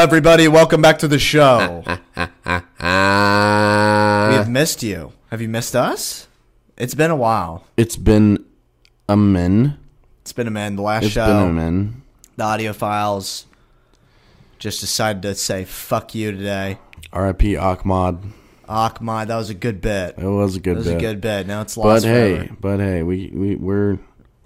Everybody. Welcome back to the show. we have missed you. Have you missed us? It's been a while. It's been a min. It's been a man. The last It's show, been a min. the audio files, just decided to say fuck you today. R.I.P. Ahmad. Ahmad, that was a good bit. It was a good. That was bit. a good bit. Now it's but lost hey, but hey, we we we're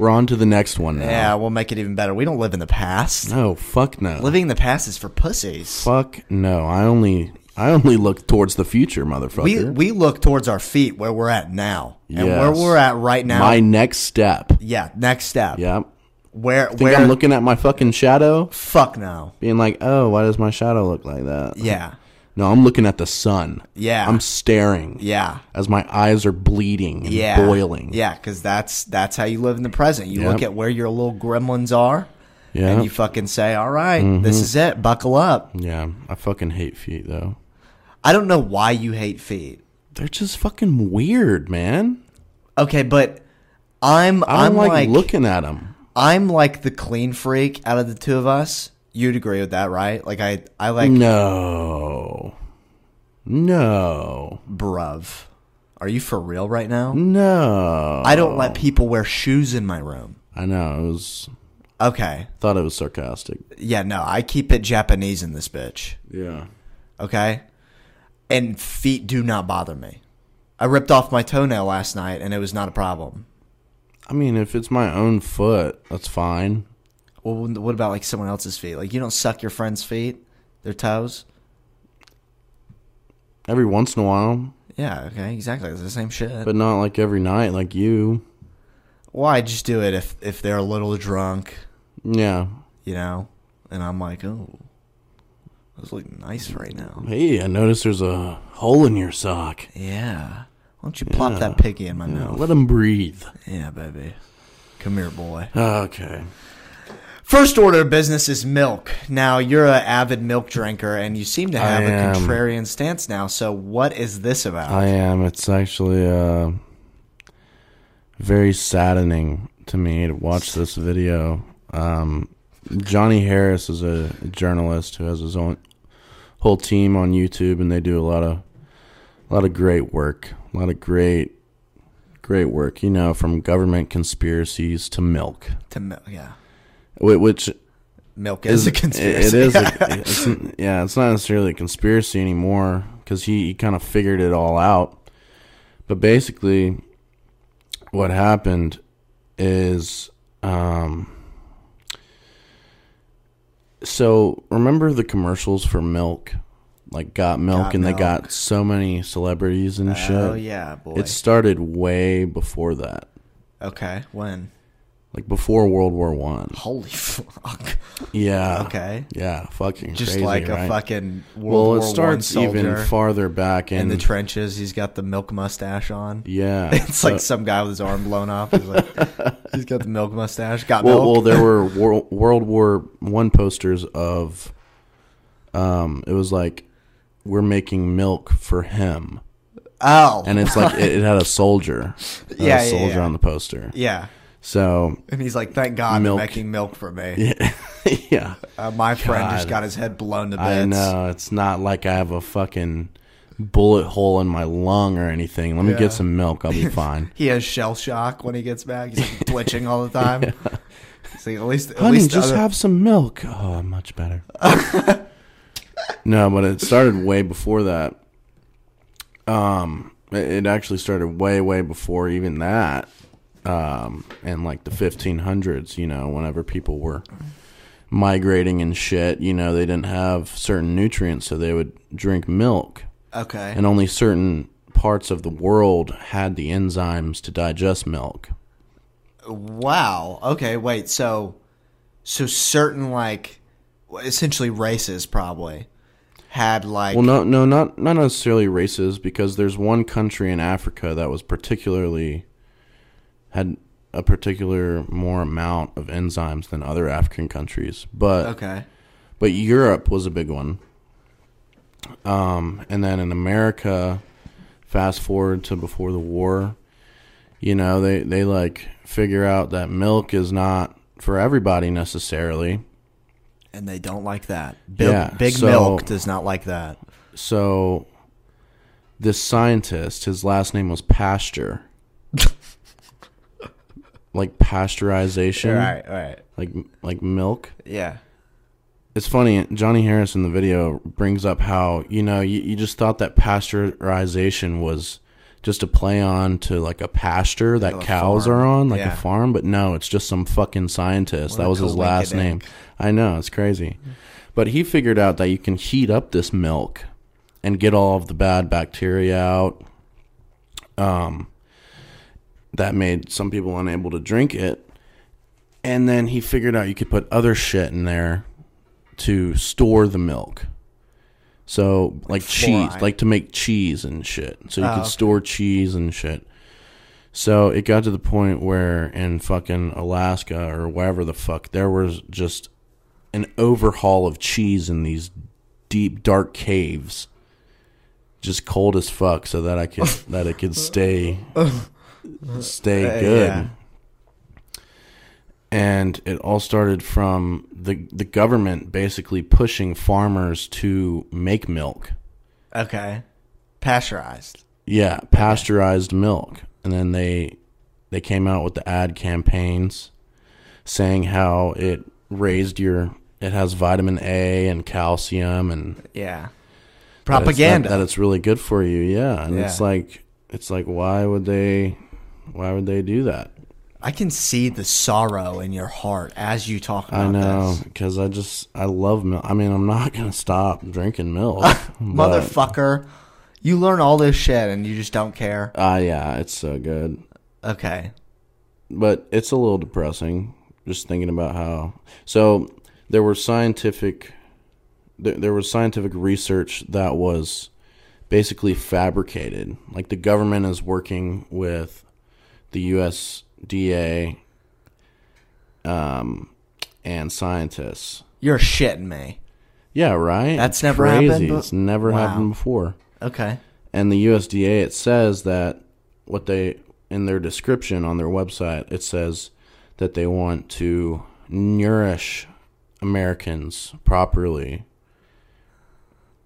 we're on to the next one now. Yeah, we'll make it even better. We don't live in the past. No, fuck no. Living in the past is for pussies. fuck no. I only I only look towards the future, motherfucker. We we look towards our feet where we're at now, and where we're at right now. My next step. yeah, next step. Yep. Where Think where I'm looking at my fucking shadow, Fuck no. being like, oh, why does my shadow look like that? Yeah. No, I'm looking at the sun. Yeah. I'm staring. Yeah. As my eyes are bleeding and Yeah. boiling. Yeah, because that's that's how you live in the present. You Yep. look at where your little gremlins are, Yeah. and you fucking say, "All right, Mm-hmm. this is it. Buckle up." yeah. I fucking hate feet though. I don't know why you hate feet. They're just fucking weird, man. Okay, but I'm I I'm like, like looking at them. I'm like the clean freak out of the two of us. You'd agree with that, right? Like I I like No. No. bruv. Are you for real right now? No. I don't let people wear shoes in my room. I know. It was Okay. thought it was sarcastic. Yeah, no, I keep it Japanese in this bitch. Yeah. okay? And feet do not bother me. I ripped off my toenail last night and it was not a problem. I mean, if it's my own foot, that's fine. Well, what about like someone else's feet? Like you don't suck your friend's feet, their toes? Every once in a while, Yeah, okay, exactly. It's the same shit. but not like every night like you. well, just do it if if they're a little drunk, Yeah. you know, and I'm like, oh, those look nice right now. Hey, I noticed there's a hole in your sock. Yeah. Why don't you plop Yeah. that piggy in my Yeah, mouth? let him breathe. Yeah, baby. Come here, boy. Okay. First order of business is milk. Now you're an avid milk drinker, and you seem to have I a am. contrarian stance now. So what is this about? I am. It's actually uh, very saddening to me to watch this video. Um, Johnny Harris is a journalist who has his own whole team on YouTube, and they do a lot of a lot of great work. A lot of great, great work. You know, from government conspiracies to milk, to milk, yeah, which milk is, a conspiracy. It is. A, it's, yeah, it's not necessarily a conspiracy anymore because he, he kind of figured it all out. But basically, what happened is, um, so remember the commercials for milk, like Got Milk, Got and Milk. they got so many celebrities and shit. oh yeah, boy. It started way before that, okay. When? Like before World War One. Holy fuck! Yeah. Okay, Yeah, fucking just crazy, like a right? fucking World well, War it starts even farther back in, in the trenches. He's got the milk mustache on. yeah. It's so- like some guy with his arm blown off. He's like, he's got the milk mustache. Got well, milk. well, there were World, World War One posters of, um, it was like, we're making milk for him, oh, and it's like it, it had a soldier, Yeah, a yeah, soldier yeah. on the poster. yeah. So, And he's like, "Thank God, Milk. they're making milk for me." yeah, yeah. Uh, my friend just got his head blown to bits. I know it's not like I have a fucking bullet hole in my lung or anything. Let me Yeah. get some milk. I'll be fine. He has shell shock when he gets back. He's like twitching all the time. Like, at least, at Honey, least just other- have some milk. Oh, much better. no, but it started way before that. Um, it actually started way, way before even that. Um, in like the 1500s, you know, whenever people were migrating and shit, you know, they didn't have certain nutrients, so they would drink milk, okay. and only certain parts of the world had the enzymes to digest milk. Wow. Okay. Wait. So, so certain like, essentially races probably had like. Well, no, no, not not necessarily races, because there's one country in Africa that was particularly had a particular more amount of enzymes than other African countries, but Okay. but Europe was a big one. Um, and then in America, fast forward to before the war, you know, they they like figure out that milk is not for everybody necessarily. and they don't like that. Big, Yeah, big so- milk does not like that. So, this scientist, his last name was Pasteur. Like pasteurization, Right, right. like like milk. Yeah. It's funny. Johnny Harris in the video brings up how you know you, you just thought that pasteurization was just a play on to like a pasture that Like a cows farm. are on, like Yeah. a farm. But no, it's just some fucking scientist. What that was his last name. I know it's crazy, but he figured out that you can heat up this milk and get all of the bad bacteria out. Um, that made some people unable to drink it. And then he figured out you could put other shit in there to store the milk. So like cheese, Fluoride. like to make cheese and shit. So you Oh, could okay. store cheese and shit. So it got to the point where in fucking Alaska or wherever the fuck there was just an overhaul of cheese in these deep dark caves. Just cold as fuck so that I could that it could stay stay Uh, good yeah. and it all started from the the government basically pushing farmers to make milk. Okay. Pasteurized. Yeah, pasteurized milk, and then they they came out with the ad campaigns saying how it raised your it has vitamin A and calcium and Yeah. that it's- Propaganda. that, that it's really good for you. Yeah, and it's like it's like why would they why would they do that? I can see the sorrow in your heart as you talk about I know because I just I love milk. I mean, I'm not gonna stop drinking milk, Motherfucker. You learn all this shit and you just don't care. Ah, yeah, it's so good, Okay. but it's a little depressing just thinking about how. So there were scientific, there, there was scientific research that was basically fabricated. Like the government is working with the USDA, um, and scientists. You're shitting me. Yeah, right. That's never Crazy. happened It's never Wow. happened before. Okay. and the USDA it says that what they in their description on their website it says that they want to nourish Americans properly.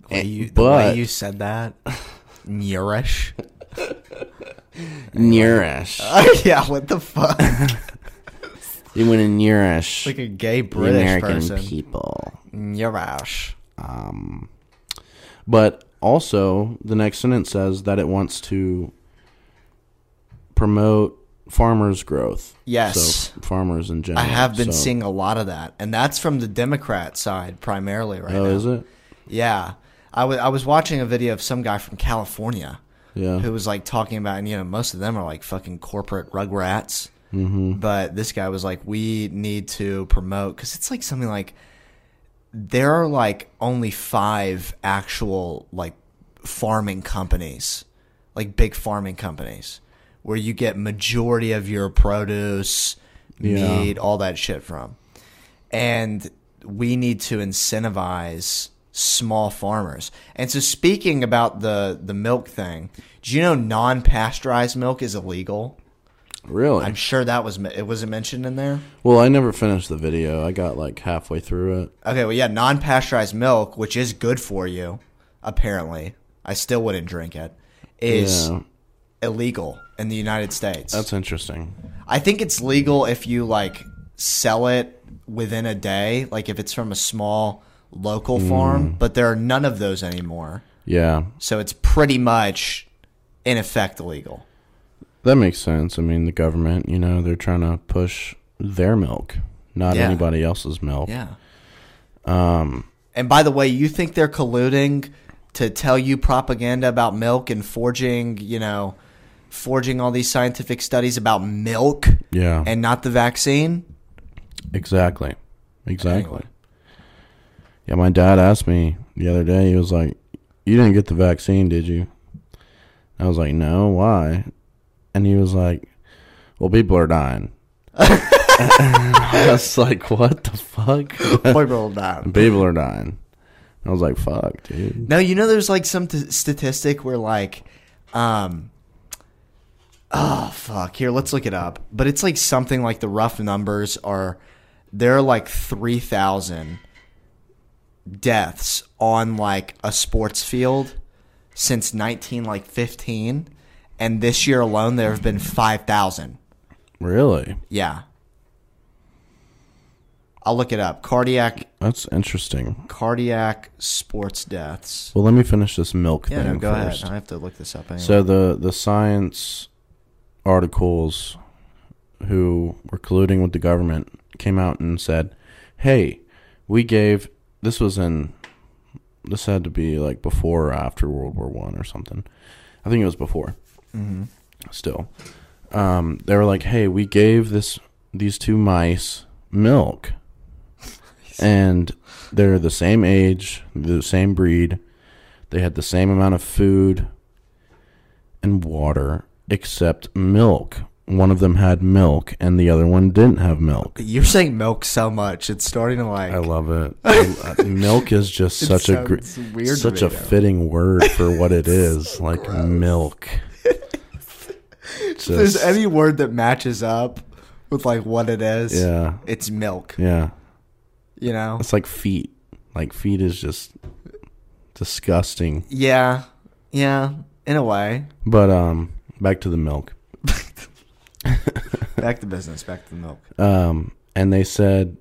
The way you, the but way you said that. Nourish. nourish. yeah, what the fuck? they want to nourish like a gay the British American person. people. Nourish. Um, but also, the next sentence says that it wants to promote farmers' growth. Yes. So farmers in general. I have been So- seeing a lot of that, and that's from the Democrat side primarily right Oh, now. is it? Yeah, I wa- I was watching a video of some guy from California Yeah. who was like talking about, and you know, most of them are like fucking corporate rugrats. Mm-hmm. But this guy was like, we need to promote because it's like something like there are like only five actual like farming companies, like big farming companies, where you get majority of your produce, Yeah. meat, all that shit from, and we need to incentivize small farmers. And so, speaking about the the milk thing, do you know non pasteurized milk is illegal? Really? I'm sure that was it. Wasn't mentioned in there. well, I never finished the video. I got like halfway through it. Okay, well, yeah, non-pasteurized milk, which is good for you, apparently. I still wouldn't drink it. Is Yeah. illegal in the United States. That's interesting. I think it's legal if you like sell it within a day, like if it's from a small local farm, but there are none of those anymore. Yeah. So it's pretty much in effect illegal. That makes sense. I mean, the government, you know, they're trying to push their milk, not Yeah. anybody else's milk. Yeah. Um, And by the way, you think they're colluding to tell you propaganda about milk and forging, you know, forging all these scientific studies about milk yeah. and not the vaccine? exactly. Exactly. Yeah, my dad asked me the other day. He was like, "You didn't get the vaccine, did you?" I was like, "No, why?" And he was like, "Well, people are dying." I was like, "What the fuck?" People are dying. people are dying. I was like, "Fuck, dude." No, you know, there's like some t- statistic where like, um, oh fuck, here let's look it up. But it's like something like the rough numbers are there are like three thousand deaths on like a sports field since 19 like 15 and this year alone there have been 5,000. Really? Yeah. I'll look it up. Cardiac That's interesting. cardiac sports deaths. Well, let me finish this milk Yeah, thing no, go first. ahead. I have to look this up anyway. So the the science articles who were colluding with the government came out and said, "Hey, we gave this was in this had to be like before or after World War One or something. I think it was before. mm-hmm. Still, um, they were like, "Hey, we gave this these two mice milk, and they're the same age, the same breed. They had the same amount of food and water, except milk. One of them had milk, and the other one didn't have milk. You're saying milk so much. It's starting to like. I love it. I- I- milk is just such a gr- weird such a now. fitting word for what it is, like milk. if there's any word that matches up with like what it is, yeah, it's milk. yeah. You know? It's like feet. Like feet is just disgusting. Yeah. Yeah. In a way. But um, back to the milk. Back to business. Back to the milk. Um, and they said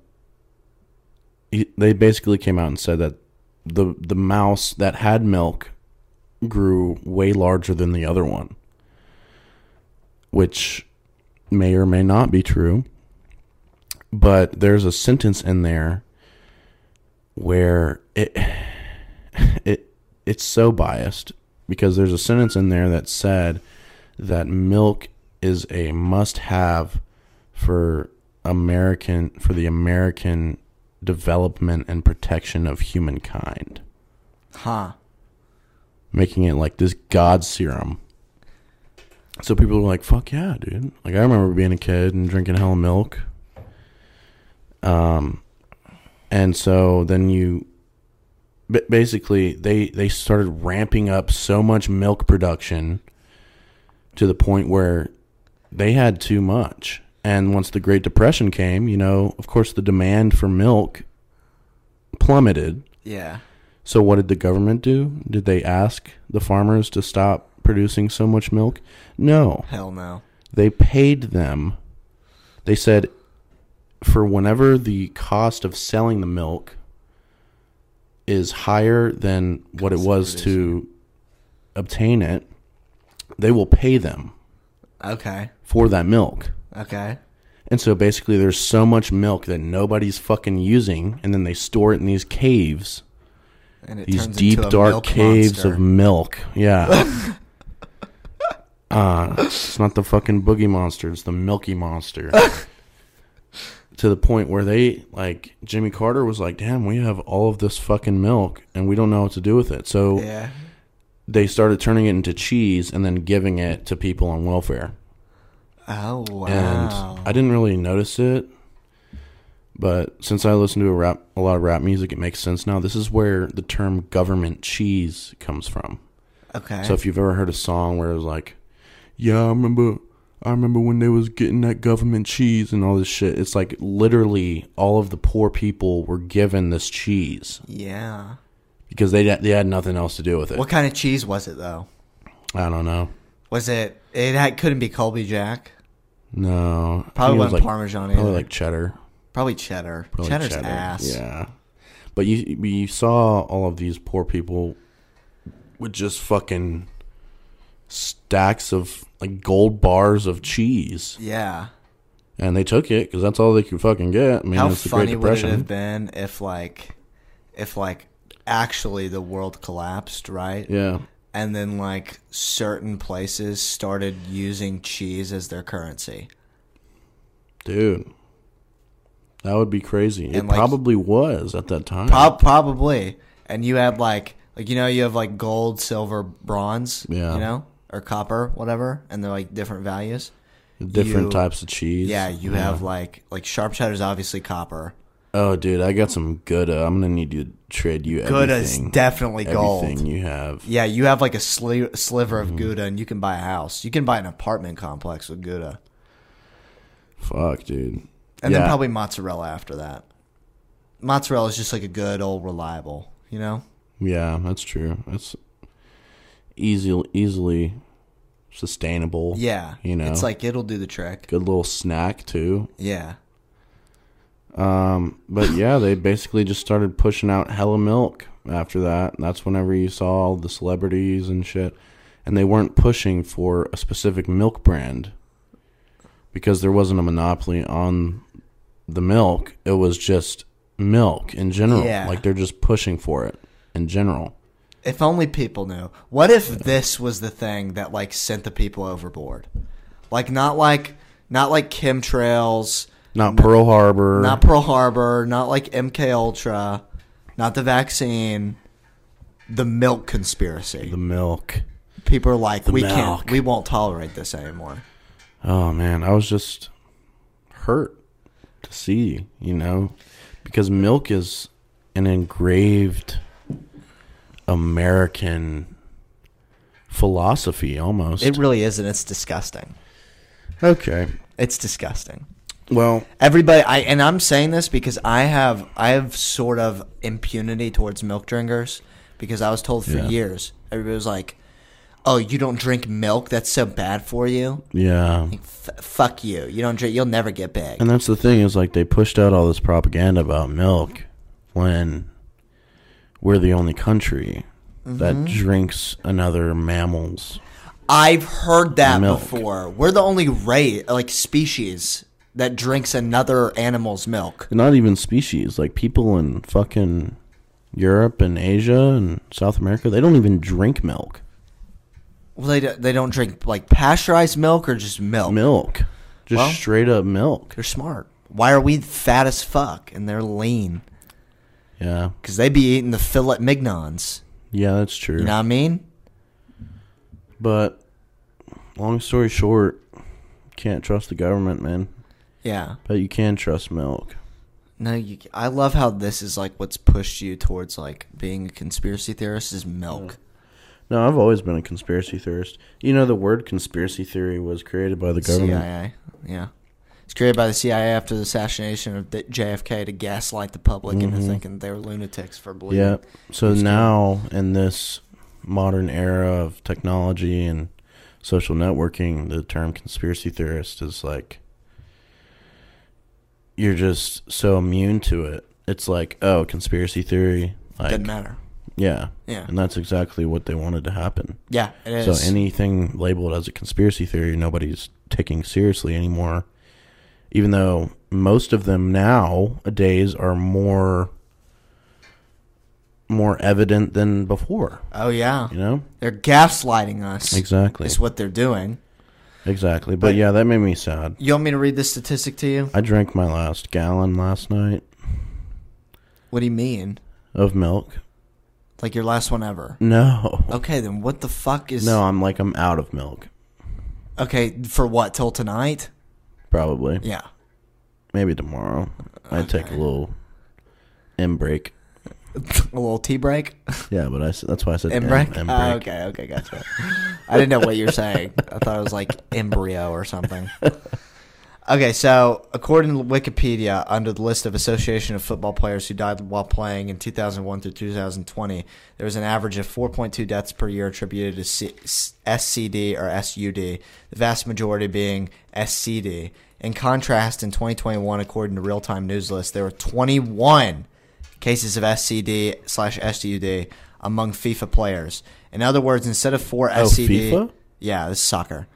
they basically came out and said that the the mouse that had milk grew way larger than the other one, which may or may not be true. But there's a sentence in there where it it it's so biased because there's a sentence in there that said that milk is a must have for American for the American development and protection of humankind, Huh. making it like this god serum. So people were like, "Fuck yeah, dude!" Like I remember being a kid and drinking hell milk. Um, and so then you, ba- basically, they they started ramping up so much milk production to the point where they had too much. And once the Great Depression came, you know, of course, the demand for milk plummeted. Yeah. So, what did the government do? Did they ask the farmers to stop producing so much milk? No. Hell no. They paid them. They said for whenever the cost of selling the milk is higher than what it was to obtain it, they will pay them Okay. For that milk. Okay. And so basically, there's so much milk that nobody's fucking using, and then they store it in these caves, And it these turns deep, dark caves monster. of milk. Yeah. uh, it's not the fucking boogie monster; it's the Milky Monster. to the point where they like Jimmy Carter was like, "Damn, we have all of this fucking milk, and we don't know what to do with it." So Yeah. they started turning it into cheese and then giving it to people on welfare. Oh wow. and I didn't really notice it. But since I listen to a rap, a lot of rap music, it makes sense now. This is where the term "government cheese" comes from. okay. So if you've ever heard a song where it was like, "Yeah, I remember, I remember when they was getting that government cheese and all this shit," it's like literally all of the poor people were given this cheese yeah. because they they had nothing else to do with it. What kind of cheese was it though? I don't know. Was it? It had, couldn't be Colby Jack. No, I think Probably it was wasn't like, Parmesan Probably either. like cheddar. Probably cheddar. Probably Cheddar's cheddar. ass. Yeah, but you you saw all of these poor people with just fucking stacks of like gold bars of cheese, Yeah. and they took it because that's all they could fucking get. I mean, How it's the Great funny would it Depression. have been if like, if like, actually the world collapsed, right? Yeah, And then like certain places started using cheese as their currency. dude, that would be crazy. it like- probably was at that time. Prob- probably. And you had like, like you know, you have like gold, silver, bronze. Yeah. You know, or copper, whatever, and they're like different values. Different you- types of cheese. Yeah, you have like like sharp cheddar is obviously copper. Oh, dude, I got some Gouda. I'm gonna need you to trade you Gouda's everything. definitely gold. everything you have. Yeah, you have like a sli- sliver Mm-hmm. of Gouda, and you can buy a house. You can buy an apartment complex with Gouda, Fuck, dude. and Yeah. then probably mozzarella after that. mozzarella is just like a good old reliable, you know? Yeah, that's true. It's easy, easily sustainable. Yeah. You know. It's like it'll do the trick. good little snack too. Yeah. Um, but yeah, they basically just started pushing out hella milk after that. And that's whenever you saw all the celebrities and shit. And they weren't pushing for a specific milk brand because there wasn't a monopoly on the milk. It was just milk in general. Yeah. Like they're just pushing for it in general. If only people knew. What if this was the thing that like sent the people overboard? Like not like not like chemtrails, Not Pearl Harbor. not Pearl Harbor, not like MK Ultra, not the vaccine, the milk conspiracy. the milk. people are like, we milk. can't, we won't tolerate this anymore. Oh man, I was just hurt to see, you know, because milk is an engraved American philosophy almost. It really is, and it's disgusting. okay. It's disgusting. Well, Everybody, I and I'm saying this because I have I have sort of impunity towards milk drinkers because I was told for Yeah. years everybody was like, "Oh, you don't drink milk? That's so bad for you." yeah. F- fuck you. You don't drink. You'll never get big. And that's the thing is like they pushed out all this propaganda about milk when we're the only country that Mm-hmm. drinks another mammal's I've heard that Milk. before. We're the only race, like species, that drinks another animal's milk. not even species like people in fucking Europe and Asia and South America they don't even drink milk Well, they don't- they don't drink like pasteurized milk or just milk. milk just Well- straight up milk They're smart. Why are we fat as fuck and they're lean? yeah Because they be eating the filet mignons. yeah that's true You know what I mean? but long story short can't trust the government man Yeah. but you can trust milk No, you, I love how this is like what's pushed you towards like being a conspiracy theorist is milk. no I've always been a conspiracy theorist you know the word conspiracy theory was created by the government CIA. Yeah. It's created by the CIA after the assassination of the JFK to gaslight the public into mm-hmm. thinking they were lunatics for believing. Yeah. So Who's now in this modern era of technology and social networking, the term conspiracy theorist is like you're just so immune to it. It's like, oh, conspiracy theory. Like, Doesn't matter. yeah. Yeah. And that's exactly what they wanted to happen. Yeah, it is. So anything labeled as a conspiracy theory, nobody's taking seriously anymore. Even though most of them nowadays are more more evident than before. oh yeah, You know? they're gaslighting us. Exactly. Is what they're doing. Exactly. But yeah, that made me sad. You want me to read this statistic to you? I drank my last gallon last night What do you mean? of milk. Like your last one ever? No. Okay, then what the fuck is? No, I'm like I'm out of milk. Okay, for what? Till tonight? Probably. Yeah. Maybe tomorrow. I take a little M break. a little tea break. Yeah, but I s- that's why I said M, Embrek? M Oh, break. okay, okay, gotcha. I didn't know what you were saying. I thought it was like embryo or something. Okay, so according to Wikipedia, under the list of Association of Football Players who died while playing in 2001 through 2020, there was an average of 4.2 deaths per year attributed to C- SCD or SUD, the vast majority being SCD. In contrast, in 2021, according to Real Time News List, there were 21 cases of SCD slash SUD among FIFA players. In other words, instead of four Oh, SCD, FIFA? yeah, this is soccer.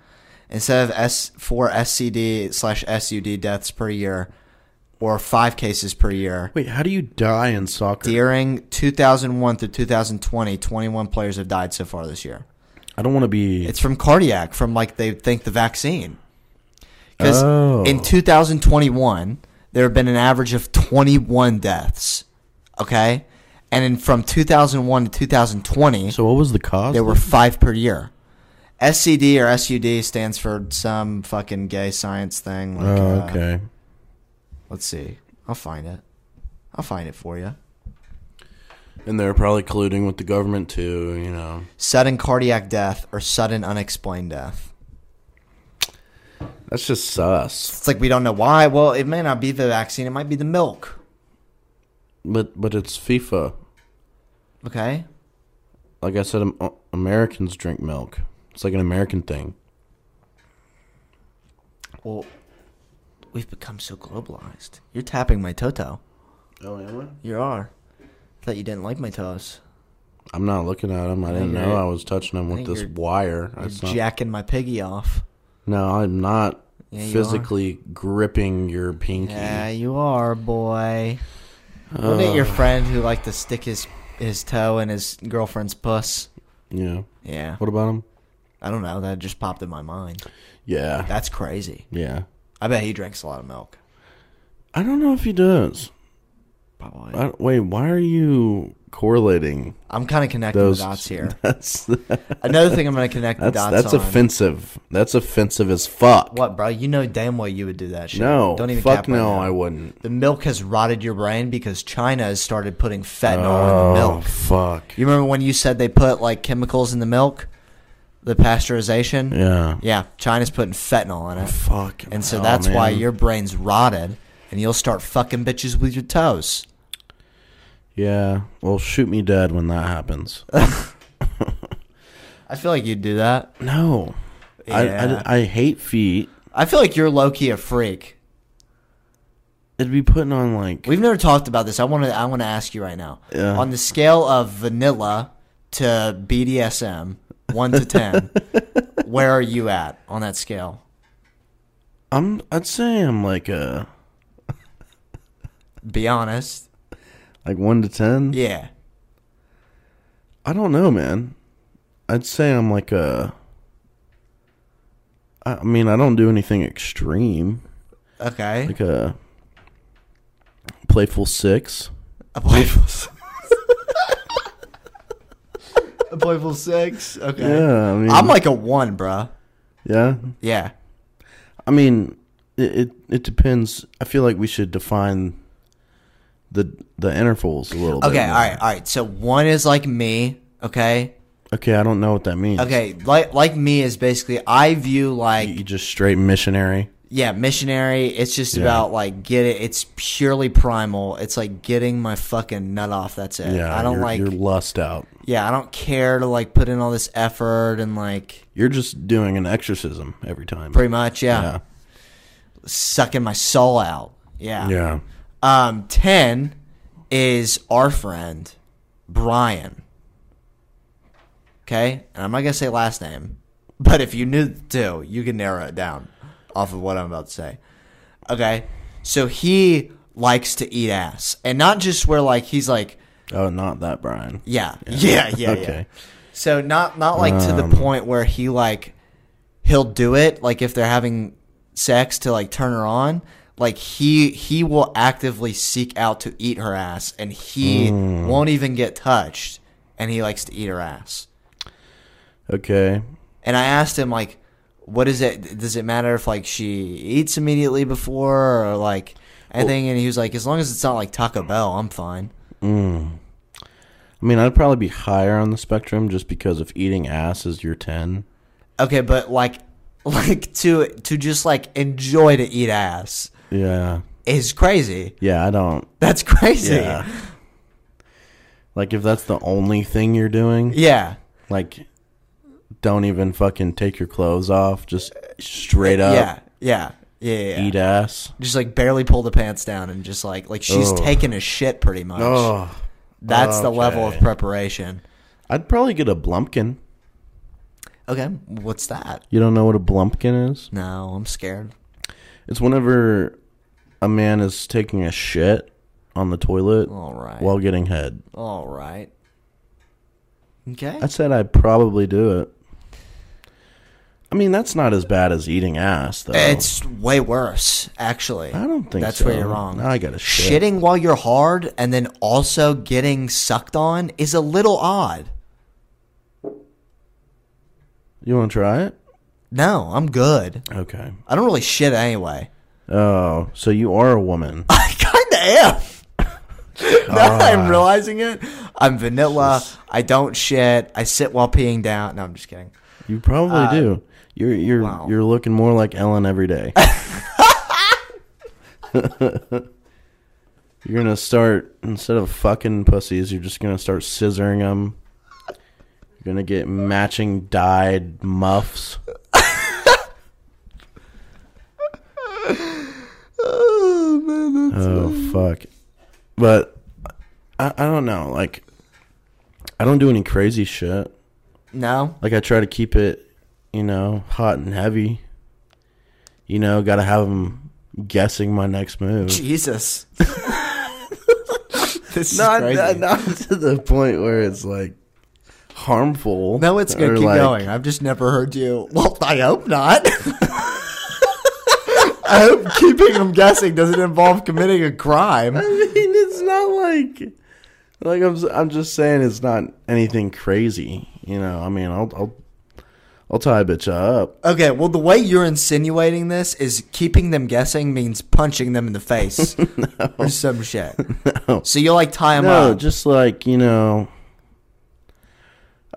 Instead of S four SCD slash SUD deaths per year, or five cases per year, Wait, how do you die in soccer? during 2001 through 2020, 21 players have died so far this year. I don't want to be. It's from cardiac, from like they think the vaccine. Because Oh. in 2021, there have been an average of 21 deaths. Okay? And in, from 2001 to 2020, so what was the cause? there were five per year. SCD or SUD stands for some fucking gay science thing. Like, Oh, uh, okay. let's see. I'll find it. I'll find it for you. And they're probably colluding with the government too. You know. Sudden cardiac death or sudden unexplained death. That's just sus. It's like we don't know why. Well, it may not be the vaccine. It might be the milk. But but it's FIFA. Okay. Like I said, Americans drink milk. It's like an American thing. Well, we've become so globalized. You're tapping my toto. Oh, am I? You are. I thought you didn't like my toes. I'm not looking at them. I didn't know I was touching them with this wire. You're That's not, jacking my piggy off. no, I'm not Yeah, physically gripping your pinky. Yeah, you are, boy. Wasn't it your uh. friend who liked to stick his his toe in his girlfriend's puss? Yeah. Yeah. What about him? I don't know. That just popped in my mind. Yeah. That's crazy. Yeah. I bet he drinks a lot of milk. I don't know if he does. Probably. I, wait, why are you correlating I'm kind of connecting those the dots here. That's Another thing I'm going to connect the dots that's on. offensive. That's offensive as fuck. What, bro? You know damn well you would do that shit. No, don't even fuck right no, now. I wouldn't. The milk has rotted your brain because China has started putting fentanyl Oh in the oh, milk. Oh fuck. You remember when you said they put like chemicals in the milk, the pasteurization? Yeah. Yeah, China's putting fentanyl in it, Fuck. and so Oh, that's why your brain's rotted, and you'll start fucking bitches with your toes. Yeah. Well, shoot me dead when that happens. I feel like you'd do that. no. Yeah. I, I I hate feet. I feel like you're low key a freak. It'd be putting on like We've never talked about this. I want to. I want to ask you right now. Yeah. On the scale of vanilla to BDSM, one to ten, where are you at on that scale? I'm. I'd say I'm like a Be honest. Like one to ten. Yeah. I don't know, man. I'd say I'm like a. I mean, I don't do anything extreme. Okay. Like a playful six. A playful. a playful six. Okay. Yeah, I mean, I'm like a one, bruh. yeah. Yeah. I mean, it, it it depends. I feel like we should define the the intervals a little bit. Okay. more. All right. All right. So one is like me. Okay. Okay, I don't know what that means. Okay. Like like me is basically I view like you just straight missionary. yeah missionary. It's just Yeah. about like get it. It's purely primal. It's like getting my fucking nut off. That's it. Yeah, I don't like. you're lust out. yeah. I don't care to like put in all this effort and like You're just doing an exorcism every time. pretty much yeah, yeah. sucking my soul out. Yeah. Yeah. Um, 10 is our friend, Brian. Okay? And I'm not going to say last name, but if you knew too, you can narrow it down off of what I'm about to say. Okay? So he likes to eat ass. And not just where, like, he's like, Oh, not that Brian. yeah, yeah, yeah, yeah. Okay. So not not like to the Um, point where he like he'll do it like if they're having sex to like turn her on. Like he he will actively seek out to eat her ass, and he Mm. won't even get touched, and he likes to eat her ass. Okay. And I asked him like, what is it? Does it matter if like she eats immediately before or like anything? and he was like, as long as it's not like Taco Bell, I'm fine. Mm. I mean, I'd probably be higher on the spectrum just because if eating ass is your 10. Okay, but like like to to just like enjoy to eat ass. Yeah. is crazy. Yeah, I don't. That's crazy. Yeah. Like, if that's the only thing you're doing, Yeah. like, don't even fucking take your clothes off. Just straight up Yeah. Yeah. Yeah. yeah, yeah. eat ass. Just like barely pull the pants down and just like like she's Ugh. taking a shit pretty much. Oh. That's the level of preparation. I'd probably get a blumpkin. Okay, what's that? You don't know what a blumpkin is? No, I'm scared. It's whenever a man is taking a shit on the toilet All right. while getting head. All right. Okay. I said I'd probably do it. I mean, that's not as bad as eating ass, though. It's way worse, actually. I don't think That's so. where you're wrong. I got to shit. Shitting while you're hard and then also getting sucked on is a little odd. You want to try it? No, I'm good. Okay. I don't really shit anyway. Oh, so you are a woman. I kind of am. now that I'm realizing it, I'm vanilla. I don't shit. I sit while peeing down. No, I'm just kidding. You probably do. You're you're Uh, wow. you're looking more like Ellen every day. You're gonna start instead of fucking pussies, you're just gonna start scissoring them. You're gonna get matching dyed muffs. Oh man, that's Oh fuck! But I, I don't know. Like, I don't do any crazy shit. no. Like, I try to keep it, you know, hot and heavy. You know, got to have them guessing my next move. Jesus. this is Not, crazy. not not to the point where it's like harmful. no, it's good. or, Keep like- going. I've just never heard you. Well, I hope not. I hope keeping them guessing doesn't involve committing a crime. I mean, it's not like like I'm. s- I'm just saying it's not anything crazy. You know. I mean, I'll I'll I'll tie a bitch up. Okay, well, the way you're insinuating this is keeping them guessing means punching them in the face or some shit. No. So you'll like tie them No, up. just like you know.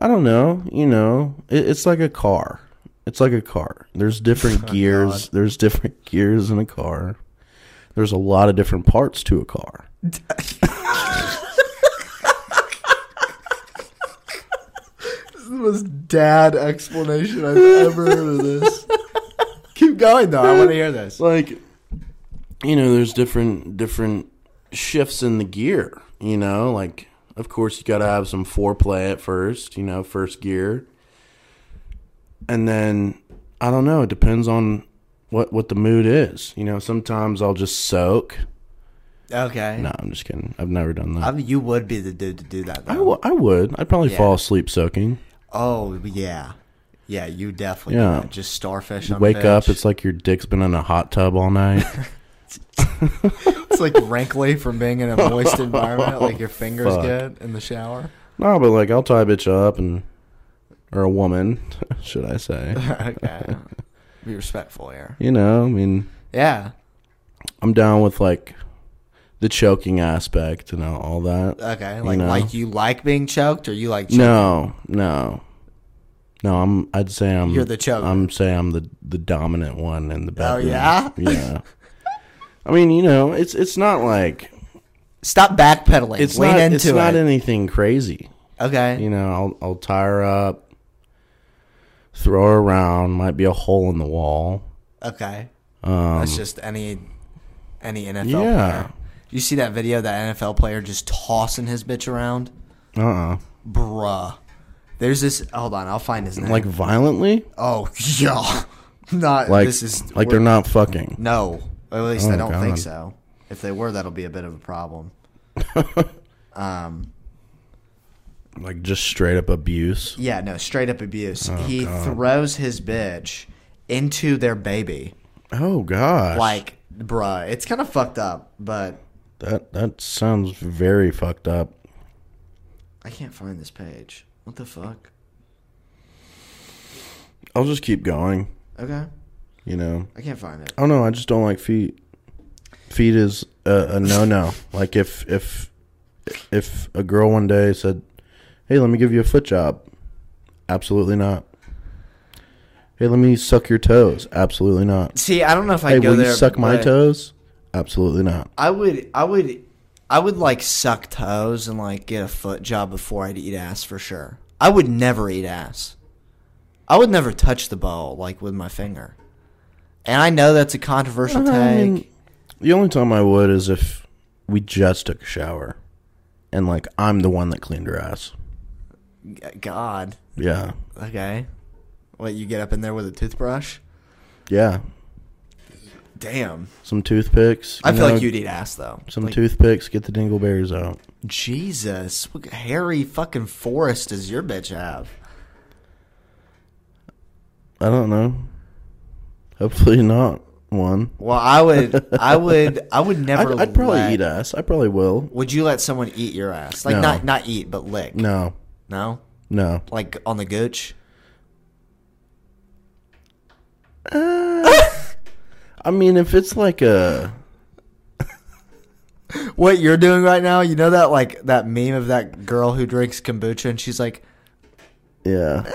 I don't know. You know, it, it's like a car. It's like a car. There's different oh, gears. There's different gears in a car. There's a lot of different parts to a car. This is the most dad explanation I've ever heard of this. Keep going though. I want to hear this. like you know there's different different shifts in the gear you know like of course you got to have some foreplay at first you know first gear and then i don't know it depends on what what the mood is you know sometimes i'll just soak Okay. no i'm just kidding i've never done that I mean, you would be the dude to do that I, though. w- I would i'd probably Yeah. fall asleep soaking oh yeah, yeah. You definitely Yeah. just starfish. wake up it's like your dick's been in a hot tub all night it's like wrinkly from being in a moist environment, like your fingers Fuck. get in the shower. no but like i'll tie a bitch up and or a woman should i say okay. Be respectful here. You know, I mean, Yeah. I'm down with like the choking aspect and all that. Okay. Like know? like you like being choked or you like choking? No, no, no. I'm. I'd say I'm. You're the choker. I'm saying I'm the the dominant one in the back. Oh, yeah? yeah. I mean, you know, it's it's not like Stop backpedaling. it's Lean not it's it. not anything crazy. okay. You know, I'll I'll tie her up, throw her around. Might be a hole in the wall. Okay. Um, That's just any any NFL yeah. player. You see that video of that NFL player just tossing his bitch around? uh. uh Bruh. There's this hold on, I'll find his name. Like violently. Oh yeah. Not Like this is like they're not fucking. No. At least I Oh, don't think so. If they were, that'll be a bit of a problem. um Like just straight up abuse. yeah, no, straight up abuse. Oh, he God. throws his bitch into their baby. Oh gosh. Like, bruh, it's kind of fucked up, but that that sounds very fucked up. I can't find this page. What the fuck? I'll just keep going, Okay, you know. I can't find it. Oh no, I just don't like feet. Feet is a, a no no. like if if if a girl one day said, "Hey, let me give you a foot job," absolutely not. Hey, let me suck your toes. Absolutely not. See, I don't know if I Hey, go will there. you suck my but toes? Absolutely not. I would, I would, I would like suck toes and like get a foot job before I'd eat ass for sure. I would never eat ass. I would never touch the ball like with my finger. And I know that's a controversial take. I mean, the only time I would is if we just took a shower, and like I'm the one that cleaned her ass. God, Yeah, okay. What you get up in there with a toothbrush? yeah. Damn. Some toothpicks. I feel know, like you'd eat ass though. Some Like, toothpicks. Get the dingleberries out. Jesus, what hairy fucking forest does your bitch have? I don't know. Hopefully not one. Well, I would, I would, I would I'd, never. I'd probably let- eat ass. I probably will. Would you let someone eat your ass? Like No. not not eat, but lick. No, No? no. Like on the gooch? Uh, I mean, if it's like a What you're doing right now, you know that like that meme of that girl who drinks kombucha and she's like, yeah.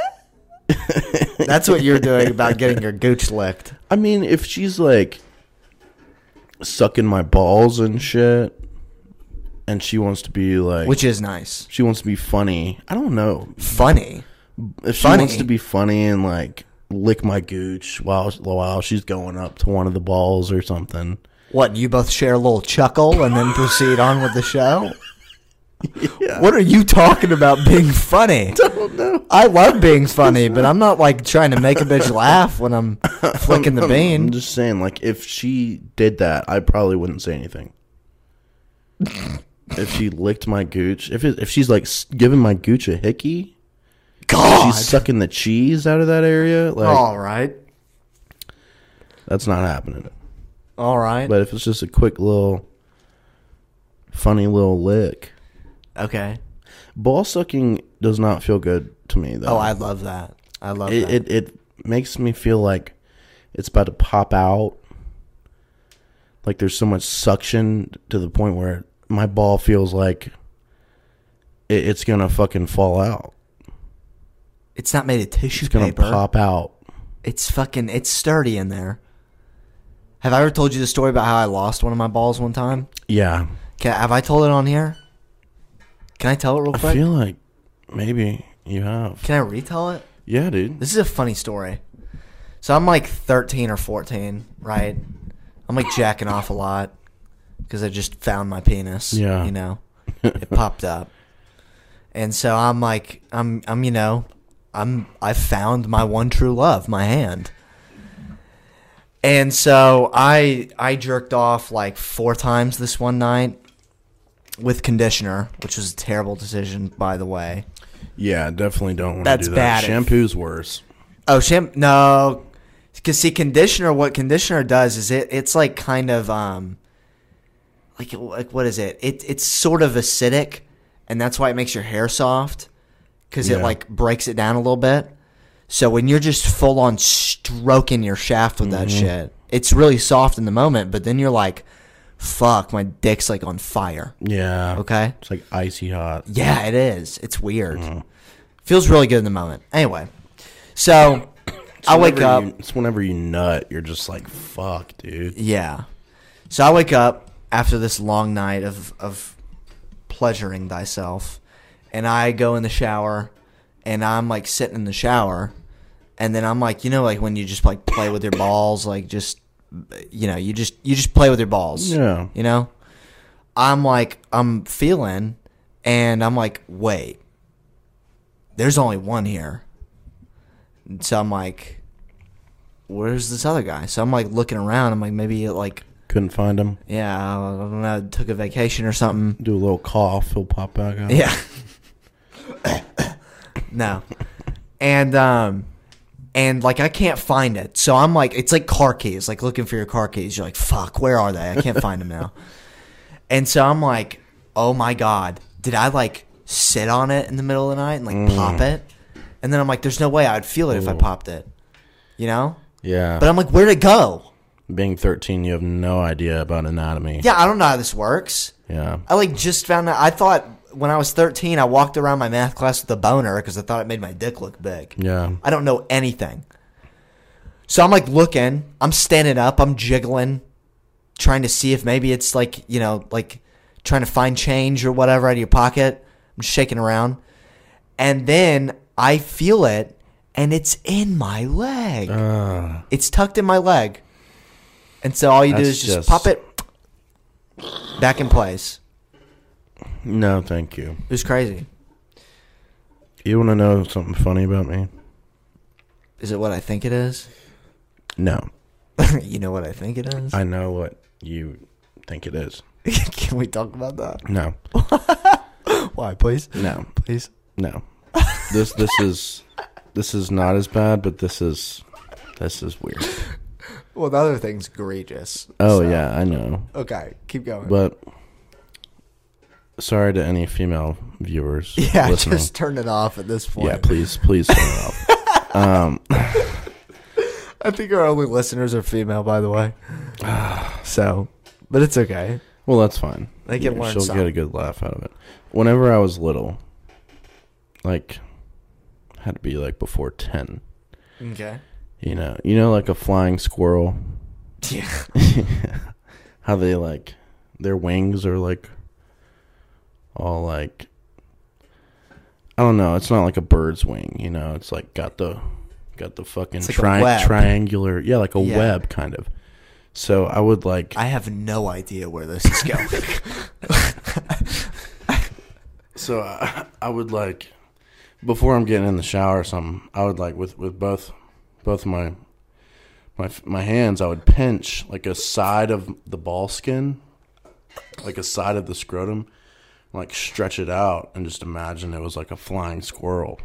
that's what you're doing about getting your gooch licked. I mean, if she's like sucking my balls and shit, and she wants to be like, which is nice. she wants to be funny. I don't know Funny. if she Funny. wants to be funny and like lick my gooch while while she's going up to one of the balls or something. What, you both share a little chuckle and then proceed on with the show? What are you talking about being funny? don't know. I love being funny, but I'm not like trying to make a bitch laugh when I'm flicking the I'm bean. just saying, like, if she did that, I probably wouldn't say anything. If she licked my gooch, if it, if she's like s- giving my gooch a hickey, God. she's sucking the cheese out of that area, like All right. that's not happening. All right. But if it's just a quick little, funny little lick, okay. ball sucking does not feel good to me though. Oh, I love that. I love it, that. it it makes me feel like it's about to pop out. Like there's so much suction to the point where my ball feels like it, it's gonna fucking fall out. it's not made of tissue It's gonna paper. pop out. It's fucking. It's sturdy in there. Have I ever told you the story about how I lost one of my balls one time? Yeah, Can, have I told it on here? Can I tell it real quick? I quick? feel like maybe you have. Can I retell it? Yeah, dude. This is a funny story. So I'm like 13 or 14, right? I'm like jacking off a lot because I just found my penis. Yeah. You know, it popped up, and so I'm like, I'm, I'm, you know, I'm, I found my one true love, my hand. And so I, I jerked off like four times this one night with conditioner, which was a terrible decision, by the way. Yeah, definitely don't want to That's do that. bad if- Shampoo's worse. Oh, sham no, because see, conditioner. What conditioner does is it it's like kind of um, like like what is it? It it's sort of acidic, and that's why it makes your hair soft, because it like breaks it down a little bit. So when you're just full on stroking your shaft with that mm-hmm. shit, it's really soft in the moment, but then you're like, "Fuck, my dick's like on fire." Yeah. Okay. It's like icy hot. Yeah, it is. It's weird. Mm-hmm. Feels really good in the moment. Anyway, so I wake up. you- it's whenever you nut, you're just like, fuck, dude. Yeah. So I wake up after this long night of of pleasuring thyself, and I go in the shower, and I'm like sitting in the shower, and then I'm like, you know, like when you just like play with your balls, like just, you know, you just you just play with your balls. Yeah. You know, I'm like I'm feeling, and I'm like, wait, there's only one here. And so I'm like, where's this other guy? So I'm like looking around. I'm like, maybe it like, Couldn't find him. yeah, I don't know, took a vacation or something. Do a little cough, he'll pop back out. Yeah. no. And um and like I can't find it. So I'm like it's like car keys, like looking for your car keys. You're like, "Fuck, where are they? I can't find them now." And so I'm like, "Oh my god, did I like sit on it in the middle of the night and like pop it?" And then I'm like, "There's no way I'd feel it if I popped it." You know? Yeah. But I'm like, "Where'd it go?" Being 13, you have no idea about anatomy. Yeah, I don't know how this works. Yeah. I like just found out. I thought when I was 13, I walked around my math class with a boner because I thought it made my dick look big. Yeah. I don't know anything. So I'm like looking, I'm standing up, I'm jiggling, trying to see if maybe it's like, you know, like trying to find change or whatever out of your pocket. I'm shaking around. And then I feel it and it's in my leg. Uh, it's tucked in my leg. And so all you do That's is just, just- pop it back in place. no, thank you. It was crazy. You want to know something funny about me? Is it what I think it is? No. you know what I think it is? I know what you think it is. Can we talk about that? No. Why, please? No. Please. No. this this is this is not as bad, but this is this is weird. Well, the other thing's egregious. Oh so- yeah, I know. Okay, keep going. But sorry to any female viewers yeah, listening. just turn it off at this point. yeah, please, please turn it off. Um, I think our only listeners are female, by the way. so, but it's okay. well, that's fine. They can Yeah, learn She'll something. get a good laugh out of it. Whenever I was little, like, had to be like before ten. Okay. You know, you know, like a flying squirrel. Yeah. How they like their wings are like all like I don't know. It's not like a bird's wing, you know. It's like got the got the fucking like tri- triangular, yeah, like a Yeah. web kind of. So I would like I have no idea where this is going. So I, I would like before I'm getting in the shower or something. I would like with with both both my my my hands. I would pinch like a side of the ball skin, like a side of the scrotum, like stretch it out and just imagine it was like a flying squirrel,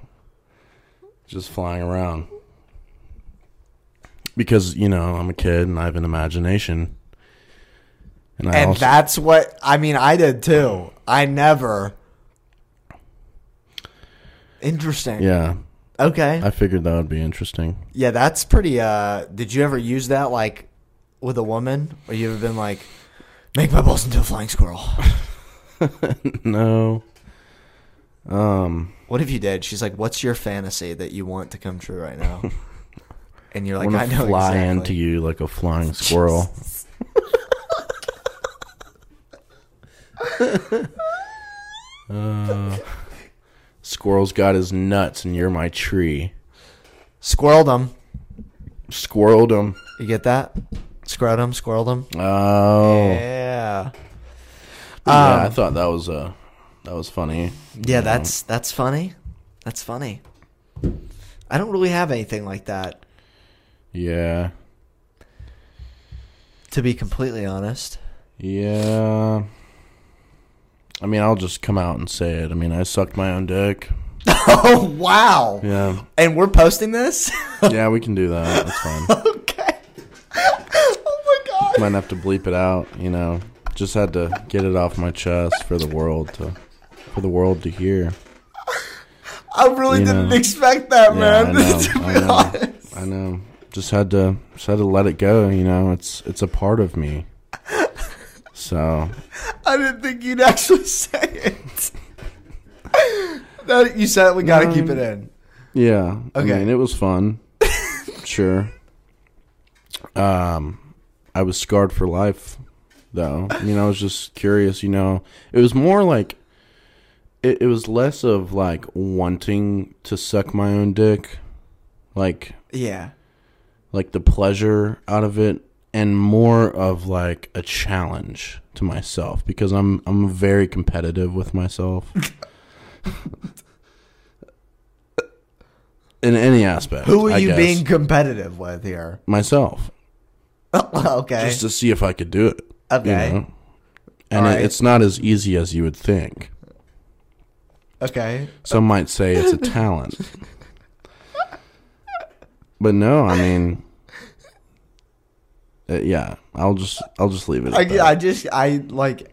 just flying around. Because you know I'm a kid and I have an imagination, and and also that's what I mean. I did too. I never. Interesting. yeah. Okay. I figured that would be interesting. yeah, that's pretty. Uh, did you ever use that like with a woman, or you ever been like, make my balls into a flying squirrel? no. Um, What if you did? She's like, "What's your fantasy that you want to come true right now?" And you're like, "I to know fly exactly." into you like a flying squirrel. uh, squirrel's got his nuts, and you're my tree. Squirreled them. Squirreled him. You get that? Scrotum, squirreled them. Oh, Yeah. yeah. I Um, thought that was uh, that was funny. Yeah, that's that's funny. That's funny. I don't really have anything like that, Yeah, to be completely honest. yeah. I mean, I'll just come out and say it. I mean, I sucked my own dick. oh wow! Yeah, And we're posting this. yeah. We can do that. That's fine. okay. oh my god! Might have to bleep it out, you know. Just had to get it off my chest for the world to for the world to hear. I really You didn't know. expect that, man. I know, to I be know. honest. I know. Just had to just had to let it go, you know. It's it's a part of me. So I didn't think you'd actually say it. that, you said it, we gotta keep it in. yeah. Okay. I mean it was fun. sure. Um I was scarred for life though. I mean I was just curious, you know. It was more like it, it was less of like wanting to suck my own dick. Like Yeah. like the pleasure out of it and more of like a challenge to myself because I'm I'm very competitive with myself. In any aspect. Who are I you guess. being competitive with here? myself okay. just to see if I could do it. you Okay. know? And Alright. it, it's not as easy as you would think. okay. Some might say it's a talent. but no, I mean uh, yeah, I'll just I'll just leave it at I, that. I just I like.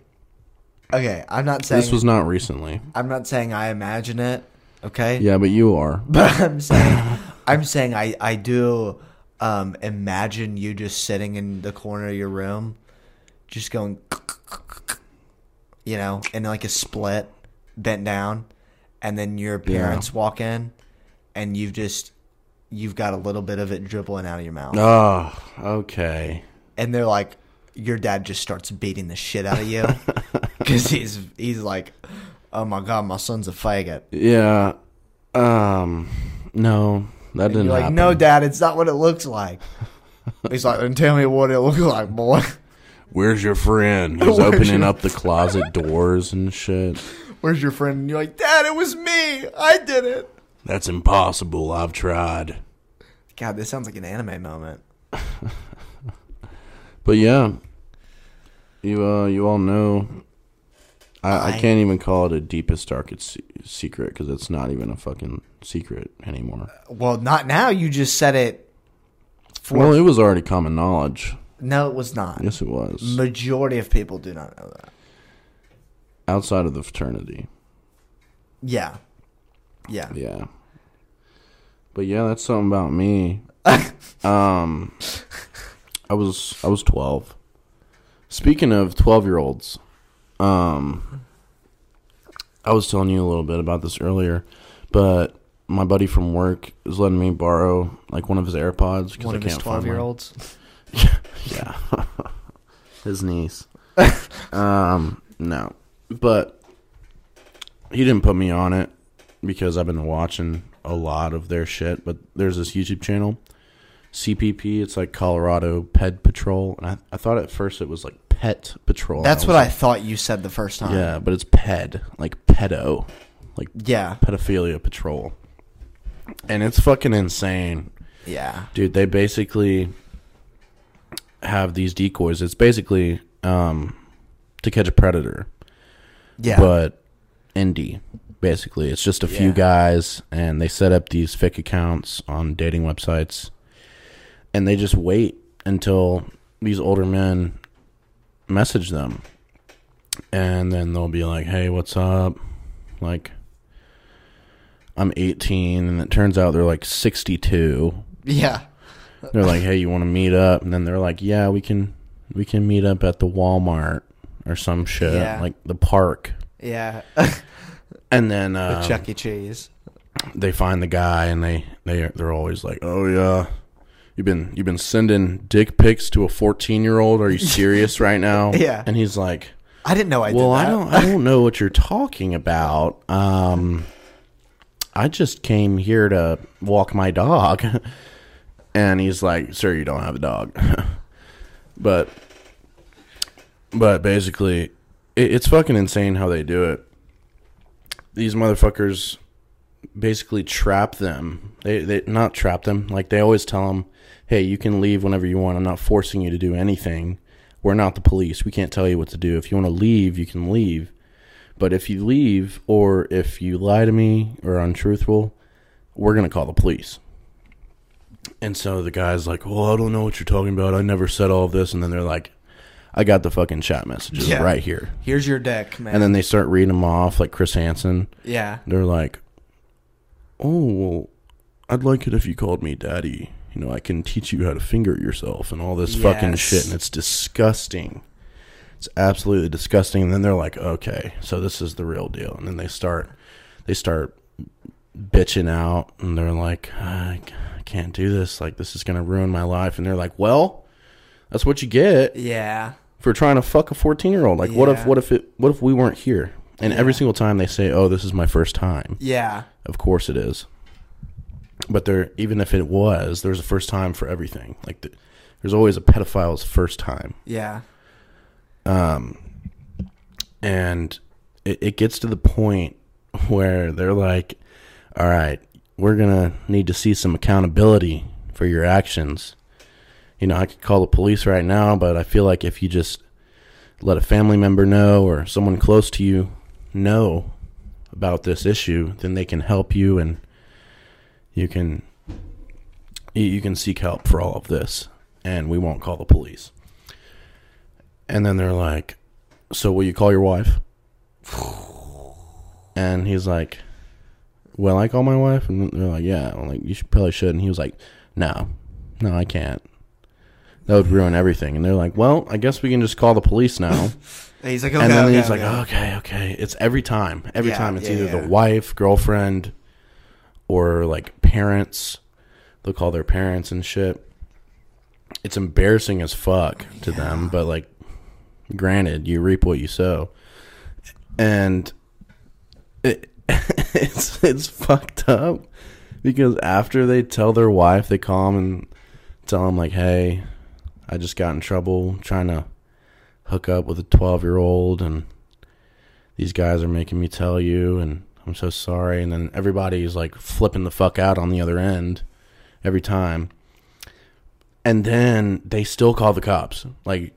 Okay, I'm not saying This was not recently. I'm not saying I imagine it. Okay. Yeah, but you are. But I'm saying I'm saying I I do um imagine you just sitting in the corner of your room, just going, you know, in like a split, bent down, and then your parents walk in, and you've just you've got a little bit of it dribbling out of your mouth, Oh, okay. and they're like, your dad just starts beating the shit out of you because he's he's like, oh my god, my son's a faggot. Yeah. Um no, that And didn't you're like, happen. no, dad, it's not what it looks like. He's like, then tell me what it looks like, boy. Where's your friend? He's opening your- up the closet doors and shit. Where's your friend? And you're like, Dad, it was me. I did it. That's impossible. I've tried. God, this sounds like an anime moment. But yeah. You uh you all know I, I, I- can't even call it a deepest darkest secret because it's not even a fucking secret anymore. Well, not now. You just said it. For, Well, it was already common knowledge. no, it was not. Yes, it was. Majority of people do not know that. Outside of the fraternity. Yeah. Yeah. Yeah. But yeah, that's something about me. um I was I was 12. Speaking of 12-year-olds, um I was telling you a little bit about this earlier, but my buddy from work is letting me borrow like one of his AirPods because One I of his can't find twelve year olds. Yeah. His niece. um, no. But he didn't put me on it because I've been watching a lot of their shit. But there's this YouTube channel, CPP. It's like Colorado Ped Patrol, and I, I thought at first it was like Pet Patrol. That's was what I thought you said the first time. Yeah, but it's Ped, like pedo, like Yeah. pedophilia patrol, and it's fucking insane. Yeah. dude they basically have these decoys it's basically um to catch a predator Yeah. but indie basically it's just a few guys and they set up these fake accounts on dating websites and they just wait until these older men message them and then they'll be like hey what's up like i'm 18 and it turns out they're like 62 yeah. they're like, "Hey, you want to meet up?" And then they're like, "Yeah, we can we can meet up at the Walmart or some shit, Yeah. like the park." Yeah. And then um, Chuck E. Cheese. they find the guy, and they they they're always like, "Oh yeah, you've been you've been sending dick pics to a fourteen year old. Are you serious right now?" Yeah. And he's like, I didn't know I "Well, did I don't I don't know what you're talking about. Um, I just came here to walk my dog." And he's like, "Sir, you don't have a dog." but but basically it, it's fucking insane how they do it. These motherfuckers basically trap them. They they not trap them. Like they always tell them, "Hey, you can leave whenever you want. I'm not forcing you to do anything. We're not the police. We can't tell you what to do. If you want to leave, you can leave. But if you leave or if you lie to me or untruthful, we're going to call the police." And so the guy's like, "Well, I don't know what you're talking about. I never said all of this." And then they're like, "I got the fucking chat messages Yeah. right here." Here's your deck, man. And then they start reading them off, like Chris Hansen. yeah. They're like, "Oh, well, I'd like it if you called me daddy. You know, I can teach you how to finger yourself and all this fucking Yes. shit." And it's disgusting. It's absolutely disgusting. And then they're like, "Okay, so this is the real deal." And then they start, they start bitching out, and they're like, "I I can't do this. Like, this is gonna ruin my life." And they're like, "Well." That's what you get Yeah. For trying to fuck a 14 year old. Like, what if, Yeah. what if it, what if we weren't here? And every single time they say, "Oh, this is my first time," Yeah. of course it is. But there, even if it was, there's a first time for everything. Like, the, there's always a pedophile's first time, Yeah. Um and it, it gets to the point where they're like, "All right, we're gonna need to see some accountability for your actions." You know, I could call the police right now, but I feel like if you just let a family member know or someone close to you know about this issue, then they can help you and you can you- can seek help for all of this and we won't call the police. And then they're like, "So will you call your wife?" And he's like, "Will I call my wife?" And they're like, "Yeah." I'm like, "You should probably should." And he was like, "No, no, I can't. That would ruin everything." And they're like, "Well, I guess we can just call the police now." And he's like, okay, and then okay, he's like, okay. "Okay, okay." It's every time. Every Yeah, time it's yeah, either yeah. the wife, girlfriend, or like parents. They'll call their parents and shit. It's embarrassing as fuck to them, but like, granted, you reap what you sow, and it, it's it's fucked up because after they tell their wife, they call them and tell them like, "Hey, I just got in trouble trying to hook up with a twelve year old, and these guys are making me tell you, and I'm so sorry." And then everybody's like flipping the fuck out on the other end every time, and then they still call the cops. Like,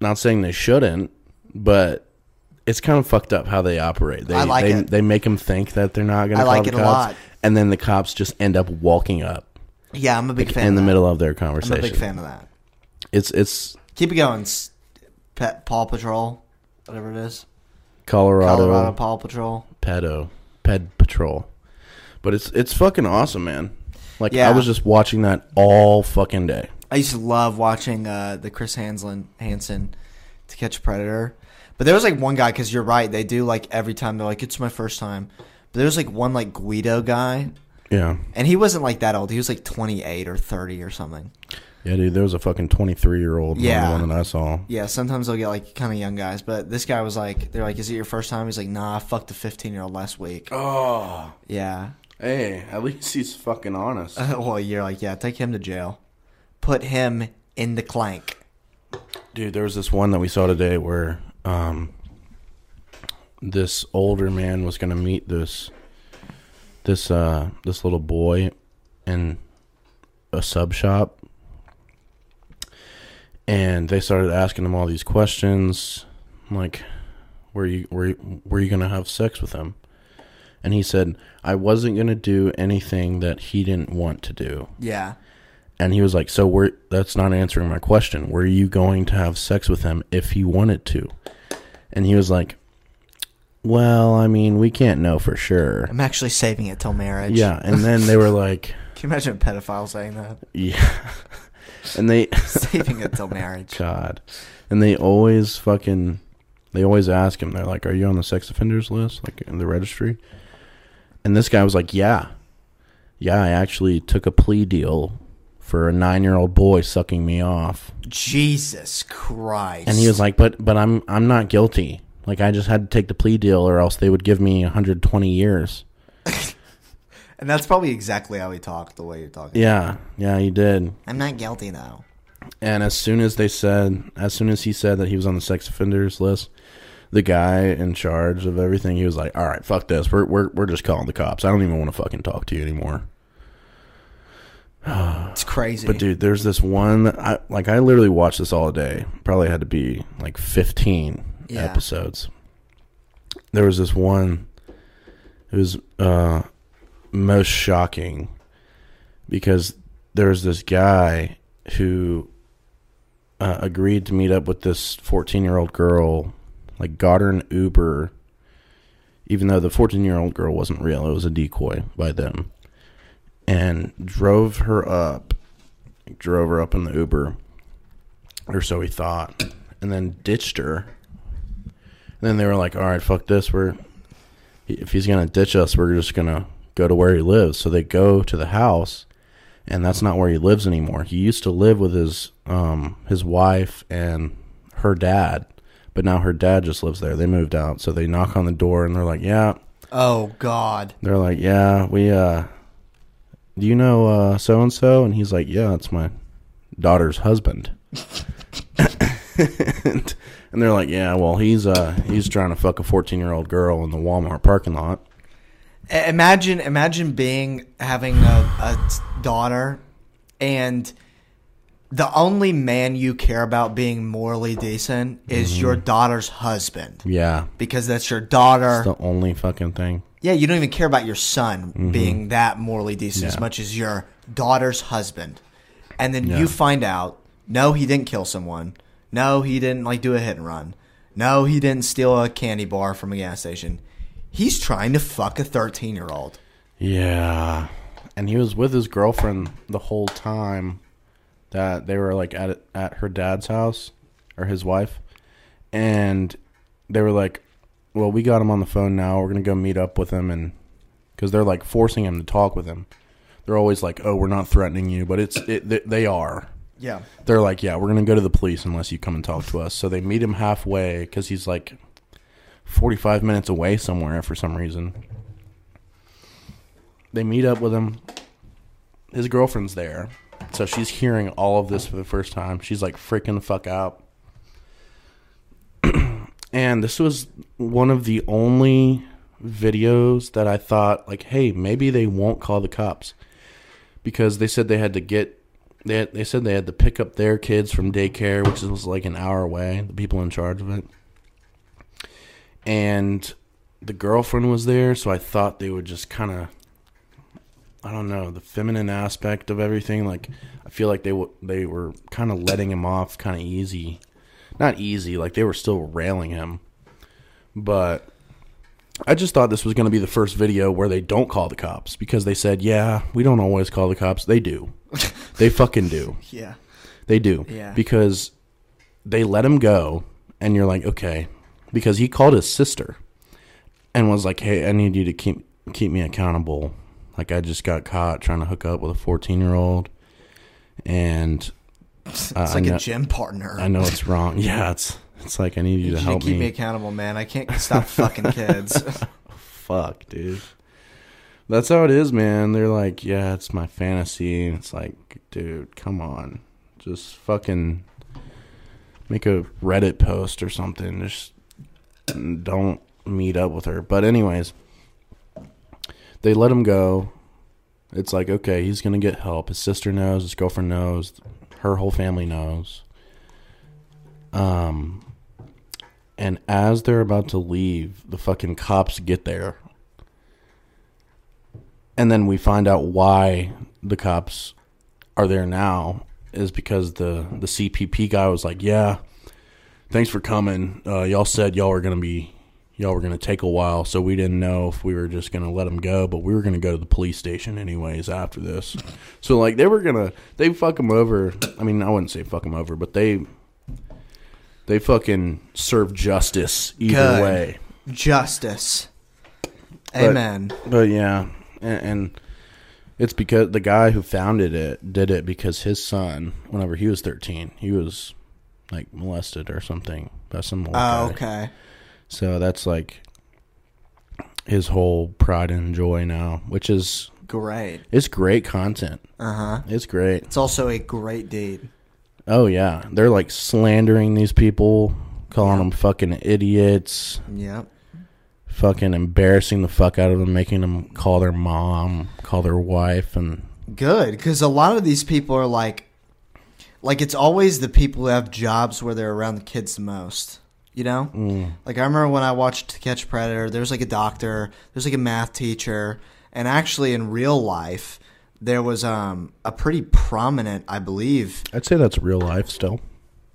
not saying they shouldn't, but. It's kind of fucked up how they operate. They I like they, it. they make them think that they're not going to call like the it a cops, lot. and then the cops just end up walking up Yeah, I'm a big fan. in the middle of their conversation. I'm a big fan of that. It's it's Keep it going. S- Pet Paw Patrol, whatever it is. Colorado, Colorado Paw Patrol. pedo ped patrol, but it's it's fucking awesome, man. Like I was just watching that all fucking day. I used to love watching uh, the Chris Hansen Hansen to catch a predator. But there was like one guy because you're right. They do like every time they're like it's my first time. But there was like one like Guido guy, Yeah, and he wasn't like that old. He was like 28 or 30 or something. Yeah, dude, there was a fucking 23 year old Yeah. one that I saw. Yeah, sometimes they'll get like kind of young guys, but this guy was like, they're like, "Is it your first time?" He's like, "Nah, I fucked a 15 year old last week." Oh, Yeah. hey, at least he's fucking honest. well, you're like, yeah, take him to jail, put him in the clank. Dude, there was this one that we saw today where um, this older man was gonna meet this this uh this little boy in a sub shop, and they started asking him all these questions, like, "Were you were you, were you gonna have sex with him?" And he said, "I wasn't gonna do anything that he didn't want to do." Yeah. And he was like, "So we're that's not answering my question. Were you going to have sex with him if he wanted to?" And he was like, "Well, I mean, we can't know for sure." I'm actually saving it till marriage. Yeah, and then they were like, Can you imagine a pedophile saying that? "Yeah," and they, saving it till marriage. God, and they always fucking, they always ask him. They're like, "Are you on the sex offenders list, like in the registry?" And this guy was like, "Yeah, yeah, I actually took a plea deal." For a nine-year-old boy sucking me off, Jesus Christ. And he was like, "But but I'm I'm not guilty. Like I just had to take the plea deal, or else they would give me 120 years." and that's probably exactly how he talked, the way you're talking. Yeah, yeah, he did. I'm not guilty though. And as soon as they said, as soon as he said that he was on the sex offenders list, the guy in charge of everything, he was like, "All right, fuck this. We're we're we're just calling the cops. I don't even want to fucking talk to you anymore." It's crazy. But dude, there's this one that I like. I literally watched this all day. Probably had to be like 15 Yeah. episodes. There was this one. It was uh, most shocking because there's this guy who uh, agreed to meet up with this 14 year old girl. Like got her an Uber, even though the 14 year old girl wasn't real. It was a decoy by them and drove her up, drove her up in the Uber, or so he thought, and then ditched her. And then they were like, "All right, fuck this. We're if he's gonna ditch us, we're just gonna go to where he lives." So they go to the house, and that's not where he lives anymore. He used to live with his um his wife and her dad, but now her dad just lives there. They moved out, so they knock on the door, and they're like, "Yeah." oh God. They're like, "Yeah, we uh do you know uh so and so?" And he's like, "Yeah, it's my daughter's husband." and, and they're like, "Yeah, well, he's uh he's trying to fuck a 14-year-old girl in the Walmart parking lot." Imagine, imagine being having a daughter, and the only man you care about being morally decent is mm-hmm. your daughter's husband Yeah. because that's your daughter. It's the only fucking thing. yeah, you don't even care about your son mm-hmm. being that morally decent as much as your daughter's husband. And then Yeah. you find out, no, he didn't kill someone. No, he didn't like do a hit and run. No, he didn't steal a candy bar from a gas station. He's trying to fuck a 13 year old. Yeah. And he was with his girlfriend the whole time that they were like at at her dad's house or his wife. And they were like, "Well, we got him on the phone now. We're going to go meet up with him and cuz they're like forcing him to talk with him. They're always like, "Oh, we're not threatening you," but it's it, they- they are. Yeah. They're like, "Yeah, we're going to go to the police unless you come and talk to us." So they meet him halfway cuz he's like 45 minutes away somewhere for some reason. They meet up with him. His girlfriend's there. So she's hearing all of this for the first time. She's like freaking the fuck out. and this was one of the only videos that I thought like, hey, maybe they won't call the cops. Because they said they had to get they they said they had to pick up their kids from daycare, which was like an hour away, the people in charge of it. And the girlfriend was there, so I thought they would just kind of I don't know, the feminine aspect of everything like I feel like they w- they were kind of letting him off kind of easy. Not easy, like they were still railing him. But I just thought this was going to be the first video where they don't call the cops because they said, "Yeah, we don't always call the cops." They do. they fucking do. Yeah. They do. Yeah. Because they let him go, and you're like, okay. Because he called his sister and was like, hey, I need you to keep keep me accountable. Like I just got caught trying to hook up with a 14 year old, and It's Uh, I like know- a gym partner. I know it's wrong. Yeah, it's it's like I need you You to help keep me. me. accountable, man. I can't stop fucking kids. Fuck, dude. That's how it is, man. They're like, yeah, it's my fantasy. And it's like, dude, come on. Just fucking make a Reddit post or something. Just don't meet up with her. But, anyways, they let him go. It's like, okay, he's to get help. His sister knows, his girlfriend knows, her whole family knows. Um, and as they're about to leave, the fucking cops get there. And then we find out why the cops are there now is because the the CPP guy was like, "Yeah, thanks for coming. Uh, y'all said y'all were gonna be y'all were gonna take a while, so we didn't know if we were just gonna let him go, but we were gonna go to the police station anyways after this. So like they were gonna they fuck him over. I mean, I wouldn't say fuck him over, but they they fucking serve justice either Good. way. Justice. But- Amen. But yeah, and, and it's because the guy who founded it did it because his son, whenever he was thirteen, he was like molested or something by some old Oh, guy. okay. So that's like his whole pride and joy now, which is Great. it's great content. Uh huh. It's great. It's also a great deed. Oh yeah, they're like slandering these people, calling them fucking idiots, Yep. fucking embarrassing the fuck out of them, making them call their mom, call their wife, and Good, because a lot of these people are like, like it's always the people who have jobs where they're around the kids the most. You know, mm, like I remember when I watched To Catch a Predator. There's like a doctor, there's like a math teacher, and actually in real life, there was um a pretty prominent, I believe. I'd say that's real life still.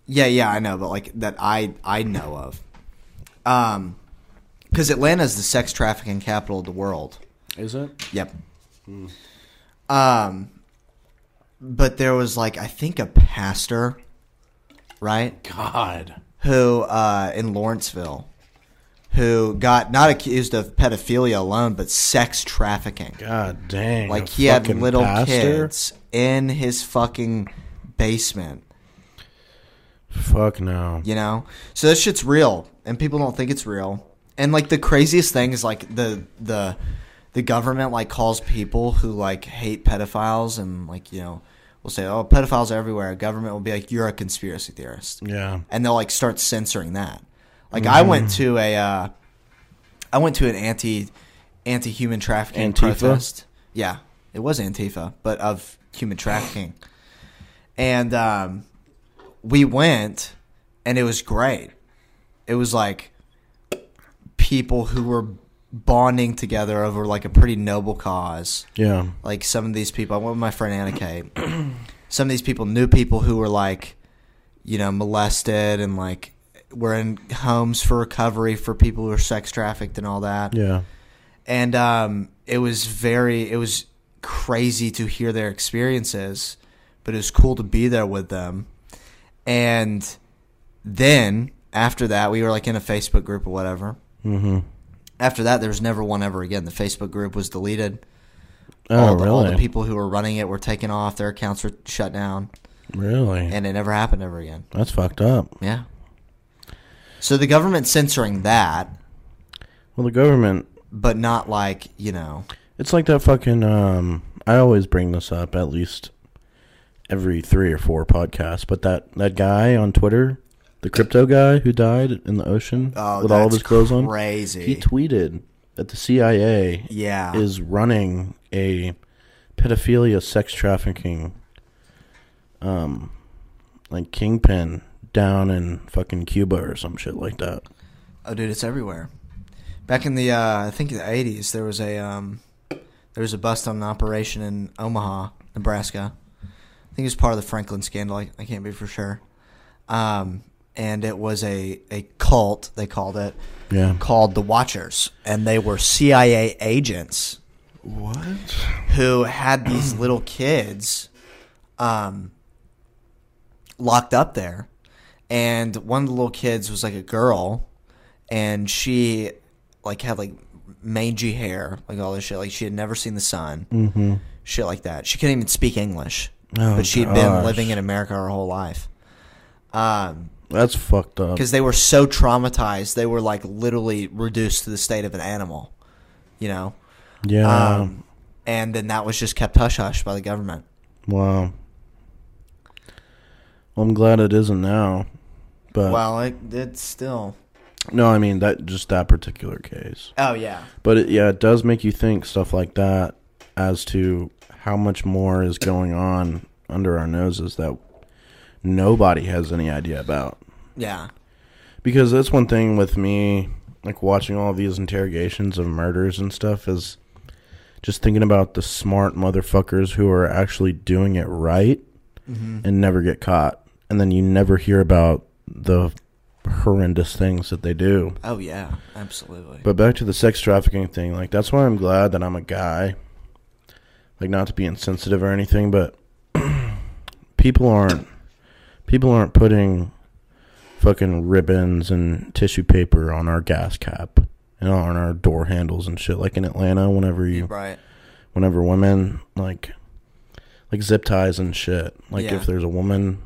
Yeah, yeah, I know, but like that I I know of. Um, because Atlanta is the sex trafficking capital of the world. Is it? Yep. Um, but there was like I think a pastor, right, God. who uh, in Lawrenceville, who got not accused of pedophilia alone, but sex trafficking. God dang. Like he had little pastor? kids in his fucking basement. Fuck no. You know, so this shit's real, and people don't think it's real. And like the craziest thing is like the the the government like calls people who like hate pedophiles and like you know will say oh pedophiles are everywhere. Government will be like you're a conspiracy theorist, Yeah. and they'll like start censoring that. Like I went to a uh, I went to an anti anti human trafficking Antifa? protest. Yeah, it was Antifa, but of human trafficking, and um, we went, and it was great. It was like people who were bonding together over like a pretty noble cause. Yeah. Like some of these people, I went with my friend Anna Kate. some of these people knew people who were like, you know, molested and like were in homes for recovery for people who are sex trafficked and all that Yeah. and um, it was very it was crazy to hear their experiences but it was cool to be there with them and then after that we were like in a facebook group or whatever Mm-hmm. After that there was never one ever again the facebook group was deleted Oh, all, the, really? all the people who were running it were taken off their accounts were shut down really? and it never happened ever again That's fucked up. yeah so the government censoring that Well, the government. but not like you know It's like that fucking. Um, I always bring this up at least every three or four podcasts. But that that guy on Twitter, the crypto guy who died in the ocean oh with all of his clothes on, crazy he tweeted that the CIA yeah is running a pedophilia sex trafficking um like kingpin down in fucking Cuba or some shit like that. Oh, dude, it's everywhere. Back in the, uh, I think the '80s, there was a um, there was a bust on an operation in Omaha, Nebraska. I think it was part of the Franklin scandal. I, I can't be for sure. Um, and it was a a cult they called it Yeah. called the Watchers, and they were CIA agents What? who had these little kids um, locked up there. And one of the little kids was like a girl, and she like had like mangy hair, like all this shit. Like she had never seen the sun, Mm-hmm. shit like that. She couldn't even speak English. Oh, but she'd been living in America her whole life. Um, That's fucked up. because they were so traumatized, they were like literally reduced to the state of an animal, you know. Yeah. Um, and then that was just kept hush hush by the government. wow. Well, I'm glad it isn't now. But Well, it, it's still. no, I mean that just that particular case. Oh yeah, But it, yeah, it does make you think stuff like that as to how much more is going on under our noses that nobody has any idea about. Yeah, Because that's one thing with me, like watching all these interrogations of murders and stuff, is just thinking about the smart motherfuckers who are actually doing it right mm-hmm. and never get caught. And then you never hear about the horrendous things that they do. oh yeah, absolutely. But back to the sex trafficking thing, like that's why I'm glad that I'm a guy. Like not to be insensitive or anything, but people aren't people aren't putting fucking ribbons and tissue paper on our gas cap and on our door handles and shit like in Atlanta whenever you right. whenever women like like zip ties and shit. Like Yeah. if there's a woman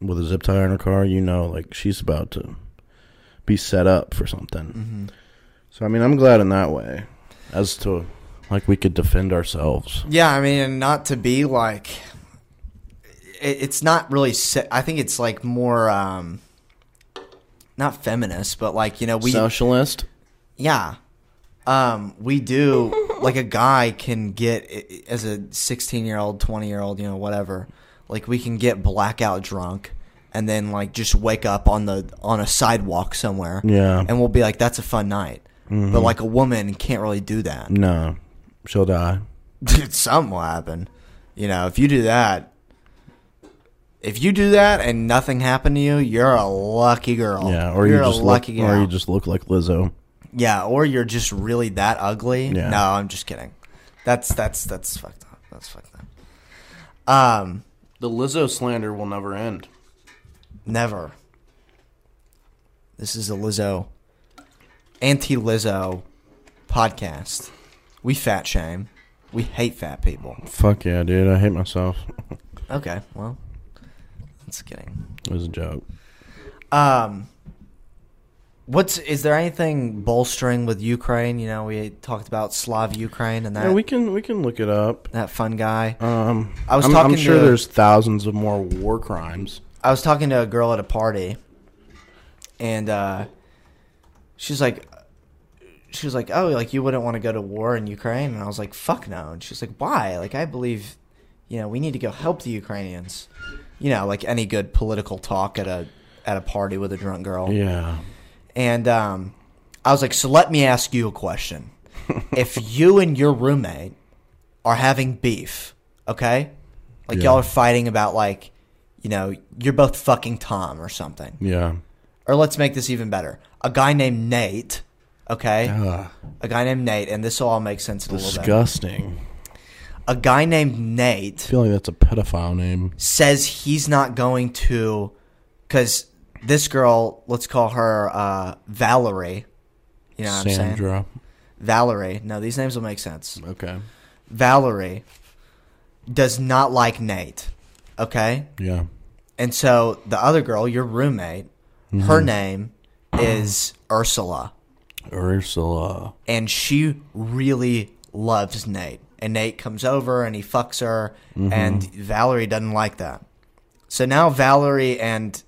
with a zip tie in her car, you know like she's about to be set up for something. hmm So I mean, I'm glad in that way, as to like we could defend ourselves. Yeah, I mean, and not to be like, it, it's not really. Se- I think it's like more, um, not feminist, but like you know we Socialist. Yeah. Um, we do like a guy can get as a 16 year old, 20 year old, you know, whatever. Like we can get blackout drunk and then like just wake up on the on a sidewalk somewhere. Yeah. And we'll be like that's a fun night. Mhm. But like a woman can't really do that. No, she'll die. Something will happen. You know, if you do that if you do that and nothing happened to you, you're a lucky girl. Yeah, or you're you just a lucky look, girl. or you just look like Lizzo. Yeah, or you're just really that ugly. Yeah. No, I'm just kidding. That's that's that's fucked up. That's fucked up. Um, The Lizzo slander will never end. never. This is a Lizzo, anti Lizzo podcast. We fat shame. We hate fat people. Fuck yeah, dude! I hate myself. Okay, well, that's kidding. It was a joke. Um, what's is there anything bolstering with Ukraine? You know, we talked about Slav Ukraine and that Yeah, we can we can look it up. that fun guy. Um, I was I'm, talking I'm sure to- there's thousands of more war crimes. I was talking to a girl at a party, and uh, she's like, she was like, "Oh, like you wouldn't want to go to war in Ukraine?" And I was like, "Fuck no!" And she's like, "Why?" Like I believe, you know, we need to go help the Ukrainians. You know, like any good political talk at a at a party with a drunk girl. Yeah. And um, I was like, "So let me ask you a question: If you and your roommate are having beef, okay, like Yeah. y'all are fighting about like." You know, you're both fucking Tom or something. Yeah. Or let's make this even better. A guy named Nate, okay? Ugh, A guy named Nate, and this will all make sense in a little bit. disgusting. A guy named Nate. I feel like that's a pedophile name. says he's not going to, because this girl, let's call her uh, Valerie. You know what I'm saying? Sandra. Valerie. No, these names will make sense. Okay. Valerie does not like Nate, okay? Yeah. And so the other girl, your roommate, Mm-hmm. her name is Ursula. Ursula. and she really loves Nate. And Nate comes over and he fucks her, mm-hmm. and Valerie doesn't like that. So now Valerie and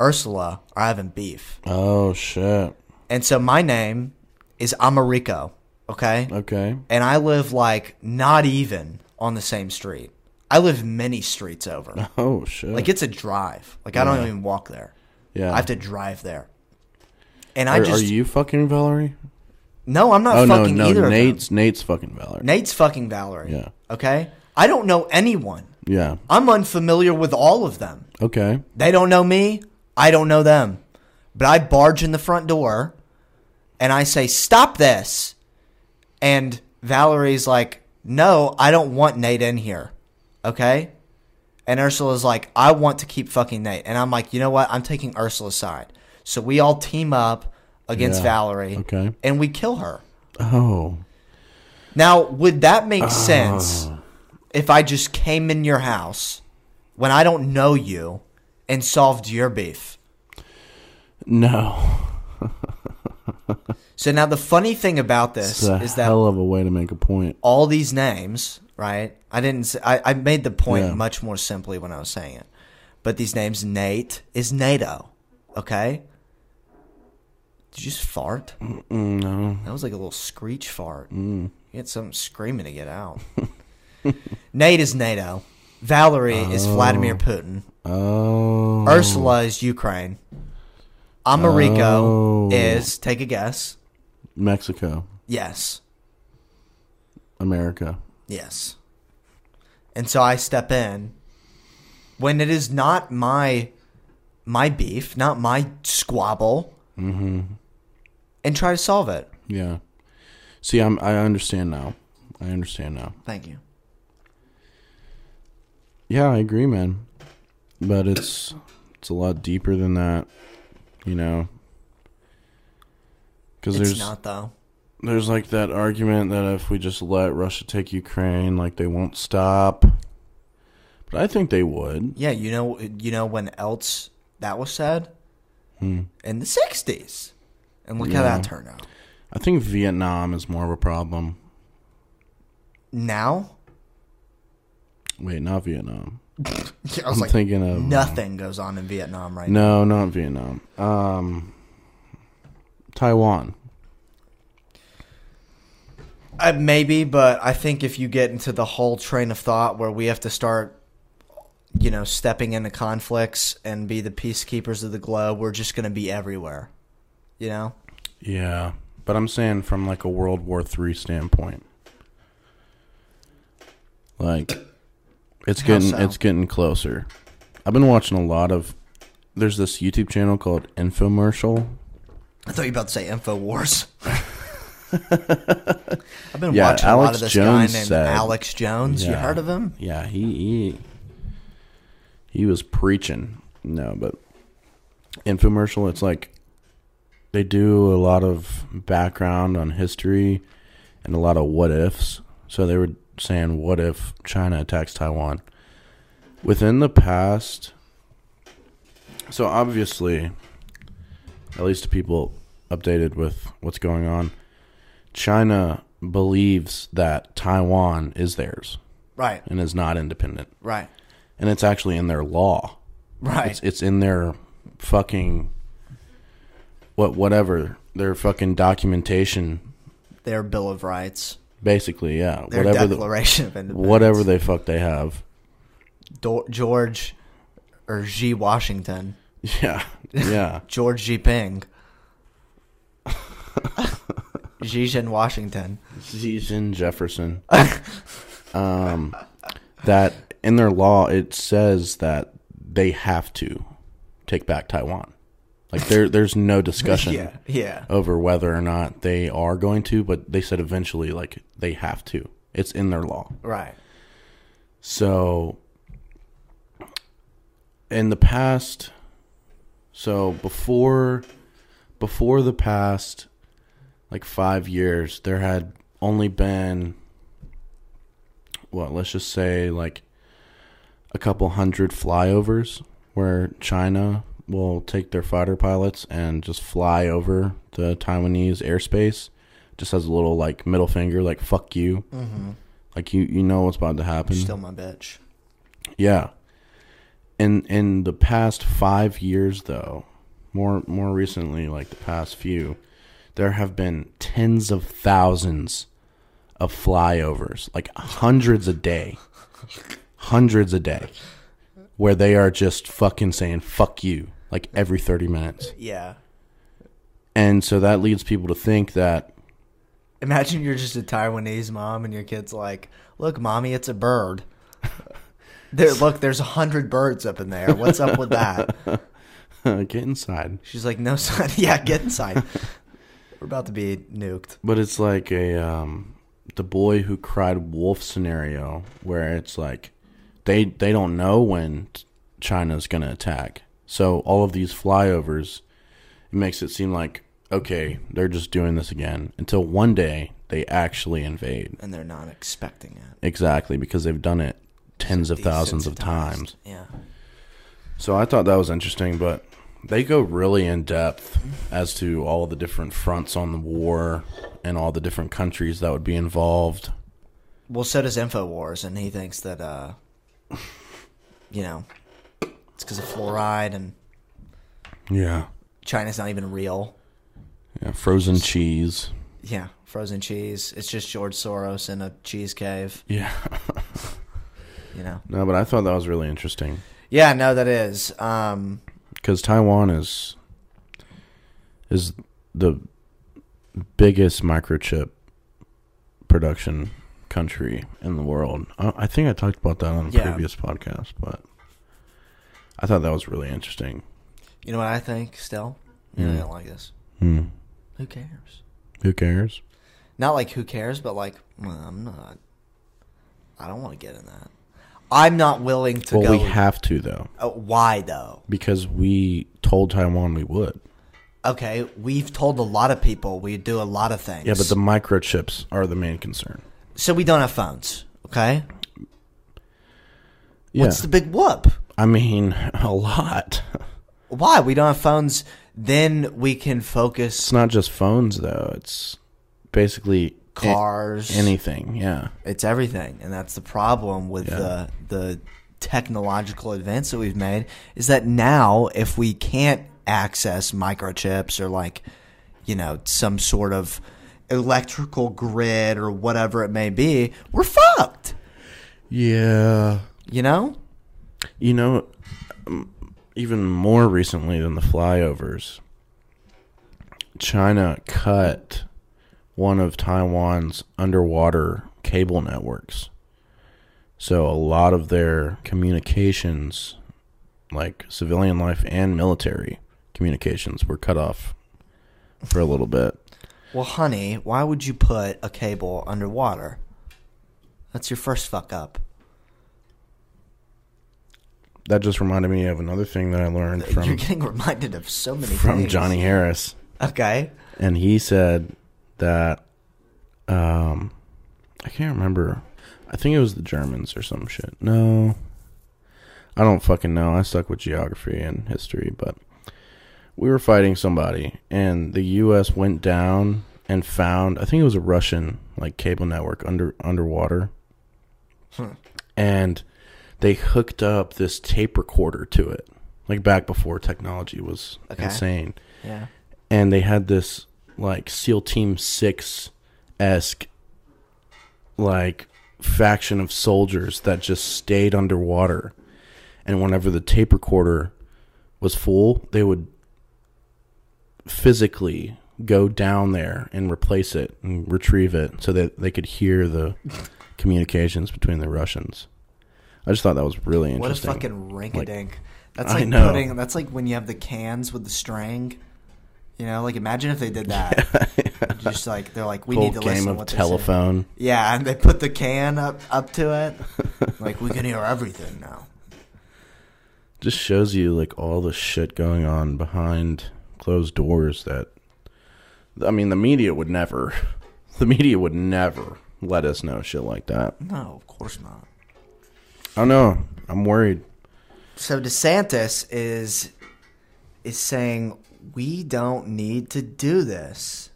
Ursula are having beef. Oh shit. And so my name is Americo, okay? Okay. And I live like not even on the same street. I live many streets over. Oh shit. Like it's a drive. Like I don't even walk there. yeah. I have to drive there. And I just are you fucking Valerie? No, I'm not oh fucking no. either of them. Nate's Nate's fucking Valerie. Nate's fucking Valerie. Yeah. Okay? I don't know anyone. Yeah. I'm unfamiliar with all of them. Okay. They don't know me. I don't know them. But I barge in the front door and I say, Stop this. And Valerie's like, No, I don't want Nate in here. Okay? And Ursula's like, I want to keep fucking Nate. And I'm like, You know what? I'm taking Ursula's side. So we all team up against Yeah. Valerie Okay. and we kill her. Oh. Now, would that make ah. sense if I just came in your house when I don't know you and solved your beef? No. So now the funny thing about this is that hell of a way to make a point. all these names, right? I didn't. Say, I I made the point Yeah. much more simply when I was saying it. But these names, Nate is NATO. Okay. Did you just fart? Mm, no. That was like a little screech fart. You had something screaming to get out. Nate is NATO. Valerie is Vladimir Putin. Oh. Ursula is Ukraine. Americo Oh. is take a guess. Mexico. Yes. America. Yes. And so I step in when it is not my my beef, not my squabble, Mm-hmm. And try to solve it. Yeah. See, I'm. I understand now. I understand now. Thank you. Yeah, I agree, man. But it's it's a lot deeper than that, you know. Because there's not though. there's like that argument that if we just let Russia take Ukraine, like they won't stop. But I think they would. Yeah, you know, you know when else that was said Hmm. in the '60s, and look how that turned out. I think Vietnam is more of a problem. Now, Wait, not Vietnam. I was I'm like, thinking of nothing goes on in Vietnam right now. No, not Vietnam. Um, Taiwan. Uh, maybe, but I think if you get into the whole train of thought where we have to start, you know, stepping into conflicts and be the peacekeepers of the globe, we're just going to be everywhere. You know? Yeah, but I'm saying from like a World War Three standpoint, like it's getting so? it's getting closer. I've been watching a lot of. There's this YouTube channel called Infomercial. I thought you were about to say Infowars. I've been Yeah, watching a lot Alex of this Jones guy named said- Alex Jones. You heard of him? Yeah, he he, he was preaching. No, but infomercial. It's like they do a lot of background on history and a lot of what ifs. So they were saying, what if China attacks Taiwan? Within the past, so obviously, at least to people updated with what's going on, China believes that Taiwan is theirs Right, and is not independent. right, And it's actually in their law. right. It's it's in their fucking what whatever their fucking documentation. Their Bill of Rights, Basically, yeah, their whatever the, Declaration of Independence. whatever they fuck they have. Do- George or G. Washington. Yeah, yeah, George G. Ping. Xi Washington. Xi Jefferson. um, that in their law it says that they have to take back Taiwan. Like there, there's no discussion. Yeah, yeah. over whether or not they are going to, but they said eventually, like, they have to. It's in their law. Right. So, in the past, so before, before the past, like five years, there had only been, what, let's just say, like, a couple hundred flyovers where China will take their fighter pilots and just fly over the Taiwanese airspace, just as a little like middle finger, like "fuck you," Mm-hmm. like you you know what's about to happen. Still my bitch. Yeah. In in the past five years, though, more more recently, like the past few, there have been tens of thousands of flyovers, like hundreds a day, hundreds a day, where they are just fucking saying "fuck you" like every thirty minutes, Yeah. and so that leads people to think that Imagine you're just a Taiwanese mom and your kid's like, "Look, mommy, it's a bird." There, look, there's a hundred birds up in there. What's up with that? get inside. She's like, "No, son. Yeah, get inside. We're about to be nuked." But it's like a um, the boy who cried wolf scenario where it's like they they don't know when China's going to attack. So all of these flyovers it makes it seem like okay, they're just doing this again until one day they actually invade. and they're not expecting it. Exactly, because they've done it tens of thousands of times. Yeah. So I thought that was interesting, but they go really in depth as to all the different fronts on the war and all the different countries that would be involved. Well, so does Infowars, and he thinks that, uh, you know, it's because of fluoride and Yeah. China's not even real. Yeah, frozen cheese. Yeah, frozen cheese. It's just George Soros in a cheese cave. Yeah. You know. no, but I thought that was really interesting Yeah, no, that is. Um, because Taiwan is is the biggest microchip production country in the world. I, I think I talked about that on a Yeah. previous podcast, but I thought that was really interesting. you know what I think? Still, you Hmm. don't like this. Hmm. Who cares? Who cares? Not like who cares, but like well, I'm not. I don't want to get in that. I'm not willing to well, go. we have to though, Uh, why though? because we told Taiwan we would. Okay, we've told a lot of people we do a lot of things. Yeah, but the microchips are the main concern. so we don't have phones. Okay, Yeah, what's the big whoop? I mean a lot. Why we don't have phones? Then we can focus. It's not just phones though. It's basically a- cars, anything. Yeah. it's everything, and that's the problem with Yeah. the the technological advance that we've made is that now if we can't access microchips or like you know some sort of electrical grid or whatever it may be, we're fucked. Yeah. You know? You know, um, even more recently than the flyovers, China cut one of Taiwan's underwater cable networks. So a lot of their communications, like civilian life and military communications, were cut off for a little bit. Well, honey, why would you put a cable underwater? That's your first fuck up. That just reminded me of another thing that I learned from. You're getting reminded of so many from things. Johnny Harris. Okay. and he said that um I can't remember. I think it was the Germans or some shit. No. I don't fucking know. I stuck with geography and history, but we were fighting somebody and the US went down and found I think it was a Russian like cable network under underwater. Hmm. And they hooked up this tape recorder to it. Like back before technology was Okay. insane Yeah. and they had this like SEAL Team Six esque like faction of soldiers that just stayed underwater, and whenever the tape recorder was full, they would physically go down there and replace it and retrieve it so that they could hear the communications between the Russians. I just thought that was really interesting. What a interesting. fucking rink-a-dink. that's I like know. putting. That's like when you have the cans with the string. You know, like imagine if they did that. Just like they're like, we need to game listen to of what they say. telephone. Yeah, and they put the can up up to it. like we can hear everything now. just shows you like all the shit going on behind closed doors that I mean the media would never the media would never let us know shit like that. No, of course not. I don't know. I'm worried. So DeSantis is is saying we don't need to do this.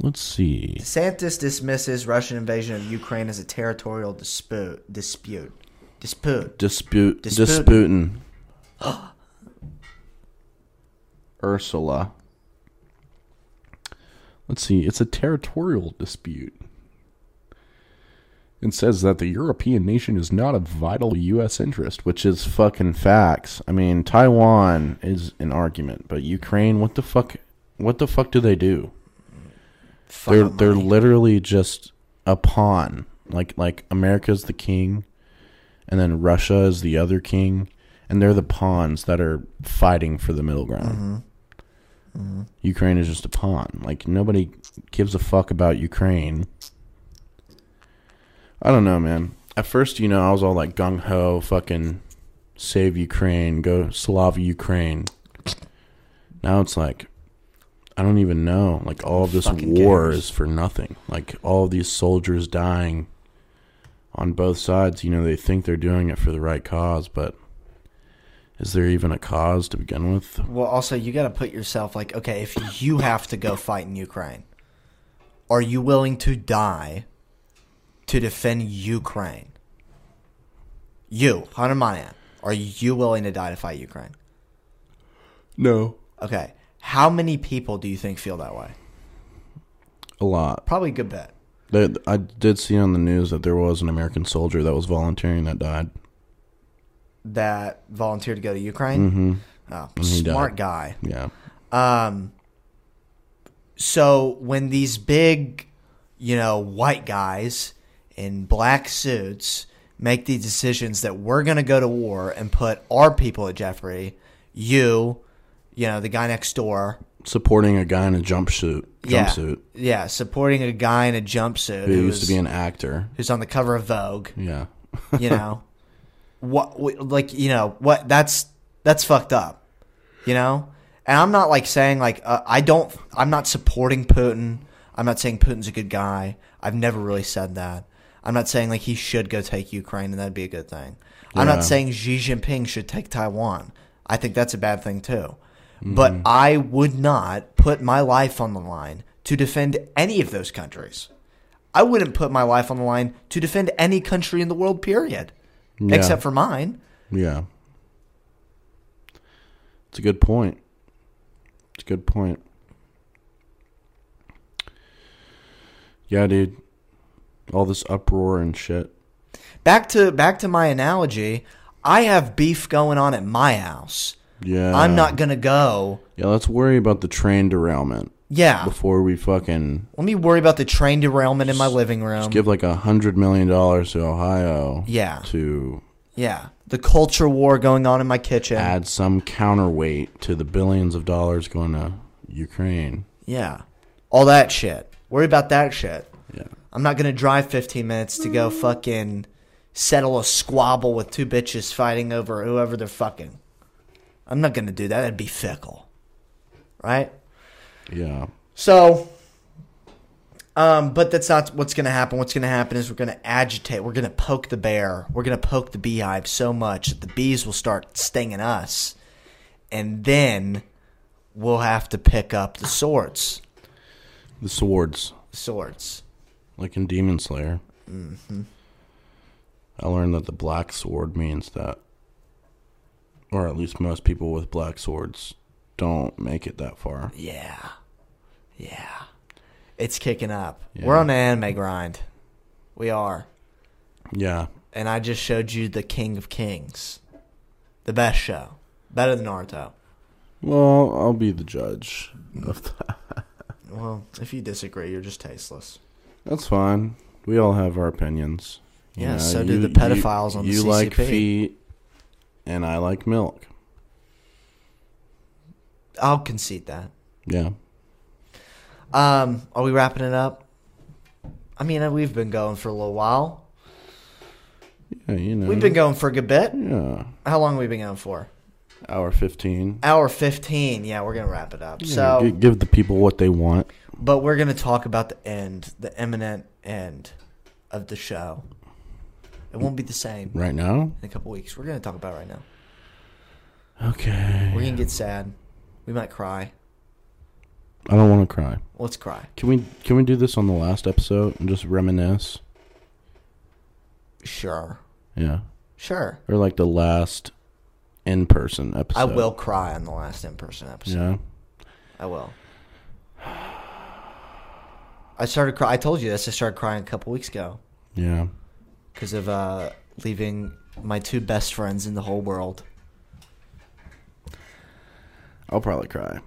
Let's see. DeSantis dismisses Russian invasion of Ukraine as a territorial dispute. Dispute. Dispute. Dispute Disputin. Ursula. Let's see. It's a territorial dispute. It says that the European nation is not a vital U.S. interest, which is fucking facts. I mean, Taiwan is an argument, but Ukraine, what the fuck? What the fuck do they do? Fuck they're on they're literally just a pawn. Like like America's the king, and then Russia is the other king, and they're the pawns that are fighting for the middle ground. Mm-hmm. Ukraine is just a pawn. Like nobody gives a fuck about Ukraine. I don't know, man. At first, you know, I was all like gung ho, fucking save Ukraine, go Slav Ukraine. Now it's like, I don't even know. Like all of this Fucking war cares? is for nothing. Like all of these soldiers dying on both sides. You know, they think they're doing it for the right cause, but is there even a cause to begin with? Well, also you got to put yourself like, okay, if you have to go fight in Ukraine, are you willing to die to defend Ukraine? You, Hunter Monahan, are you willing to die to fight Ukraine? No, Okay, how many people do you think feel that way? a lot. Probably a good bet. I did see on the news that there was an American soldier that was volunteering that died. That volunteered to go to Ukraine. Mm-hmm. Oh, he smart guy. Yeah. Um, so when these big, you know, white guys in black suits make the decisions that we're going to go to war and put our people at jeopardy, you, you know, the guy next door, Supporting a guy in a jumpsuit. yeah, Jumpsuit. yeah, supporting a guy in a jumpsuit Who used to be an actor. who's on the cover of Vogue, Yeah. you know, what, like, you know, what? That's that's fucked up, you know. And I'm not like saying like uh, I don't. I'm not supporting Putin. I'm not saying Putin's a good guy. I've never really said that. I'm not saying like he should go take Ukraine and that'd be a good thing. I'm not saying Xi Jinping should take Taiwan. I think that's a bad thing too. Mm-hmm. But I would not put my life on the line to defend any of those countries. I wouldn't put my life on the line to defend any country in the world, period, Yeah. except for mine. Yeah. It's a good point. It's a good point. Yeah, dude. All this uproar and shit. Back to back to my analogy. I have beef going on at my house. Yeah. I'm not gonna go. Yeah, let's worry about the train derailment Yeah, before we fucking let me worry about the train derailment in my living room. give like a hundred million dollars to Ohio Yeah, to yeah. The culture war going on in my kitchen. add some counterweight to the billions of dollars going to Ukraine. Yeah, all that shit. Worry about that shit. Yeah. I'm not gonna drive 15 minutes to go fucking settle a squabble with two bitches fighting over whoever they're fucking. I'm not gonna do that. That'd be fickle, right? Yeah. So, um, but that's not what's going to happen. What's going to happen is we're going to agitate. We're going to poke the bear. We're going to poke the beehive so much that the bees will start stinging us, and then we'll have to pick up the swords. The swords. Swords. Like in Demon Slayer. Mm-hmm. I learned that the black sword means that, or at least most people with black swords don't make it that far. Yeah, yeah. It's kicking up. Yeah. We're on an anime grind. We are. Yeah, And I just showed you the King of Kings, the best show, better than Naruto. well, I'll be the judge of that. Well, if you disagree, you're just tasteless. That's fine. We all have our opinions. You Yeah, know, so do you- the pedophiles you, on the You like feet, and I like milk. I'll concede that. Yeah. Um, are we wrapping it up? I mean, we've been going for a little while. Yeah, you know. We've been going for a good bit. Yeah. How long have we been going for? Hour 15. Hour 15. Yeah, we're going to wrap it up. Yeah, So, give the people what they want. But we're going to talk about the end, the imminent end of the show. It won't be the same Right now? in a couple weeks. We're going to talk about it right now. Okay. We're going to get sad. We might cry. I don't want to cry. Let's cry. Can we can we do this on the last episode and just reminisce? Sure. Yeah. Sure. Or like the last in person episode. I will cry on the last in person episode. Yeah. I will. I started cry. I told you this. I started crying a couple weeks ago Yeah. because of uh, leaving my two best friends in the whole world. I'll probably cry.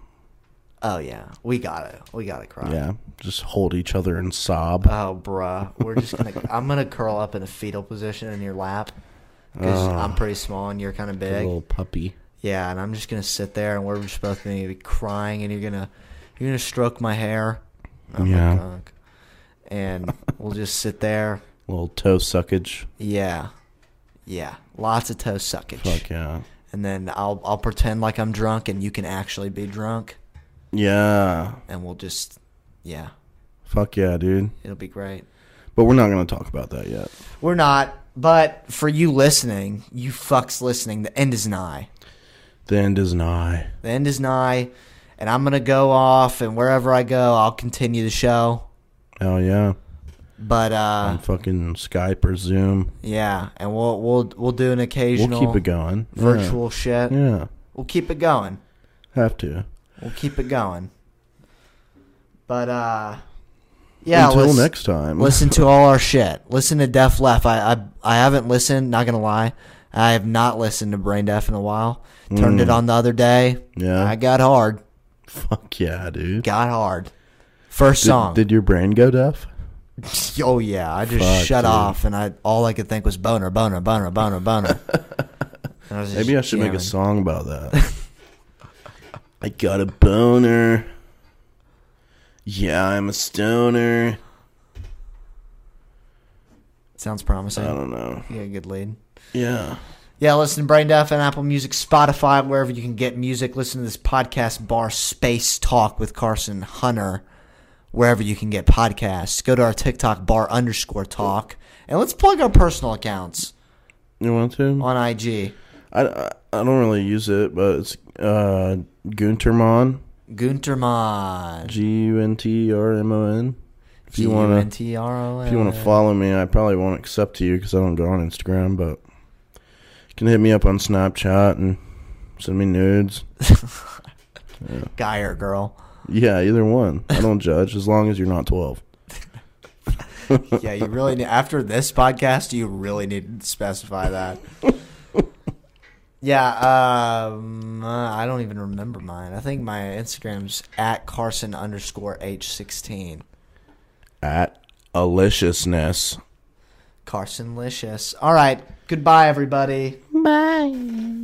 Oh yeah, we gotta, We got to cry. Yeah. Just hold each other and sob. Oh bruh, we're just gonna. I'm gonna curl up in a fetal position in your lap because Oh. I'm pretty small and you're kind of big. little puppy. Yeah, and I'm just gonna sit there and we're just both gonna be crying and you're gonna you're gonna stroke my hair. Oh I'm a Yeah. And we'll just sit there. A little toe suckage. Yeah. Yeah. Lots of toe suckage. Fuck yeah. And then I'll I'll pretend like I'm drunk and you can actually be drunk. Yeah. and we'll just, yeah, Fuck yeah, dude. it'll be great. But we're not going to talk about that yet. We're not, but for you listening, you fucks listening, the end is nigh. The end is nigh. The end is nigh, and I'm gonna go off, and wherever I go, I'll continue the show. Hell yeah. But uh, On fucking Skype or Zoom. yeah, and we'll we'll we'll do an occasional. We'll keep it going. Yeah. virtual shit. Yeah. We'll keep it going. Have to. We'll keep it going. But uh, yeah. Until let's- next time. listen to all our shit. Listen to Def Left. I, I I haven't listened. Not gonna lie, I have not listened to Brain Deaf in a while. Turned it Mm. on the other day. Yeah. I got hard. Fuck yeah, dude. Got hard. First Did, song. did your brain go deaf? oh yeah, I just Fuck, shut dude. off, and I all I could think was boner, boner, boner, boner, boner. I Maybe I should make a song about that. I got a boner. Yeah, I'm a stoner. Sounds promising. I don't know. Yeah, good lead. Yeah. Yeah, listen to Brain Deaf and Apple Music, Spotify, wherever you can get music. Listen to this podcast, Bar Space Talk with Carson Hunter, wherever you can get podcasts. Go to our TikTok, Bar underscore Talk, and let's plug our personal accounts You want to? on IG. I, I, I don't really use it, but it's uh, Guntermon. Guntermon. G U N T R M O N. If you want to G-U-N-T-R-O-N. If you want to follow me, I probably won't accept you because I don't go on Instagram. But you can hit me up on Snapchat and send me nudes. Guy or girl. Yeah, either one. I don't judge as long as you're not 12. Yeah, you really need, after this podcast, you really need to specify that. Yeah, um, uh, I don't even remember mine. I think my Instagram's at Carson underscore H16. At Aliciousness. Carson Licious. All right. Goodbye, everybody. Bye.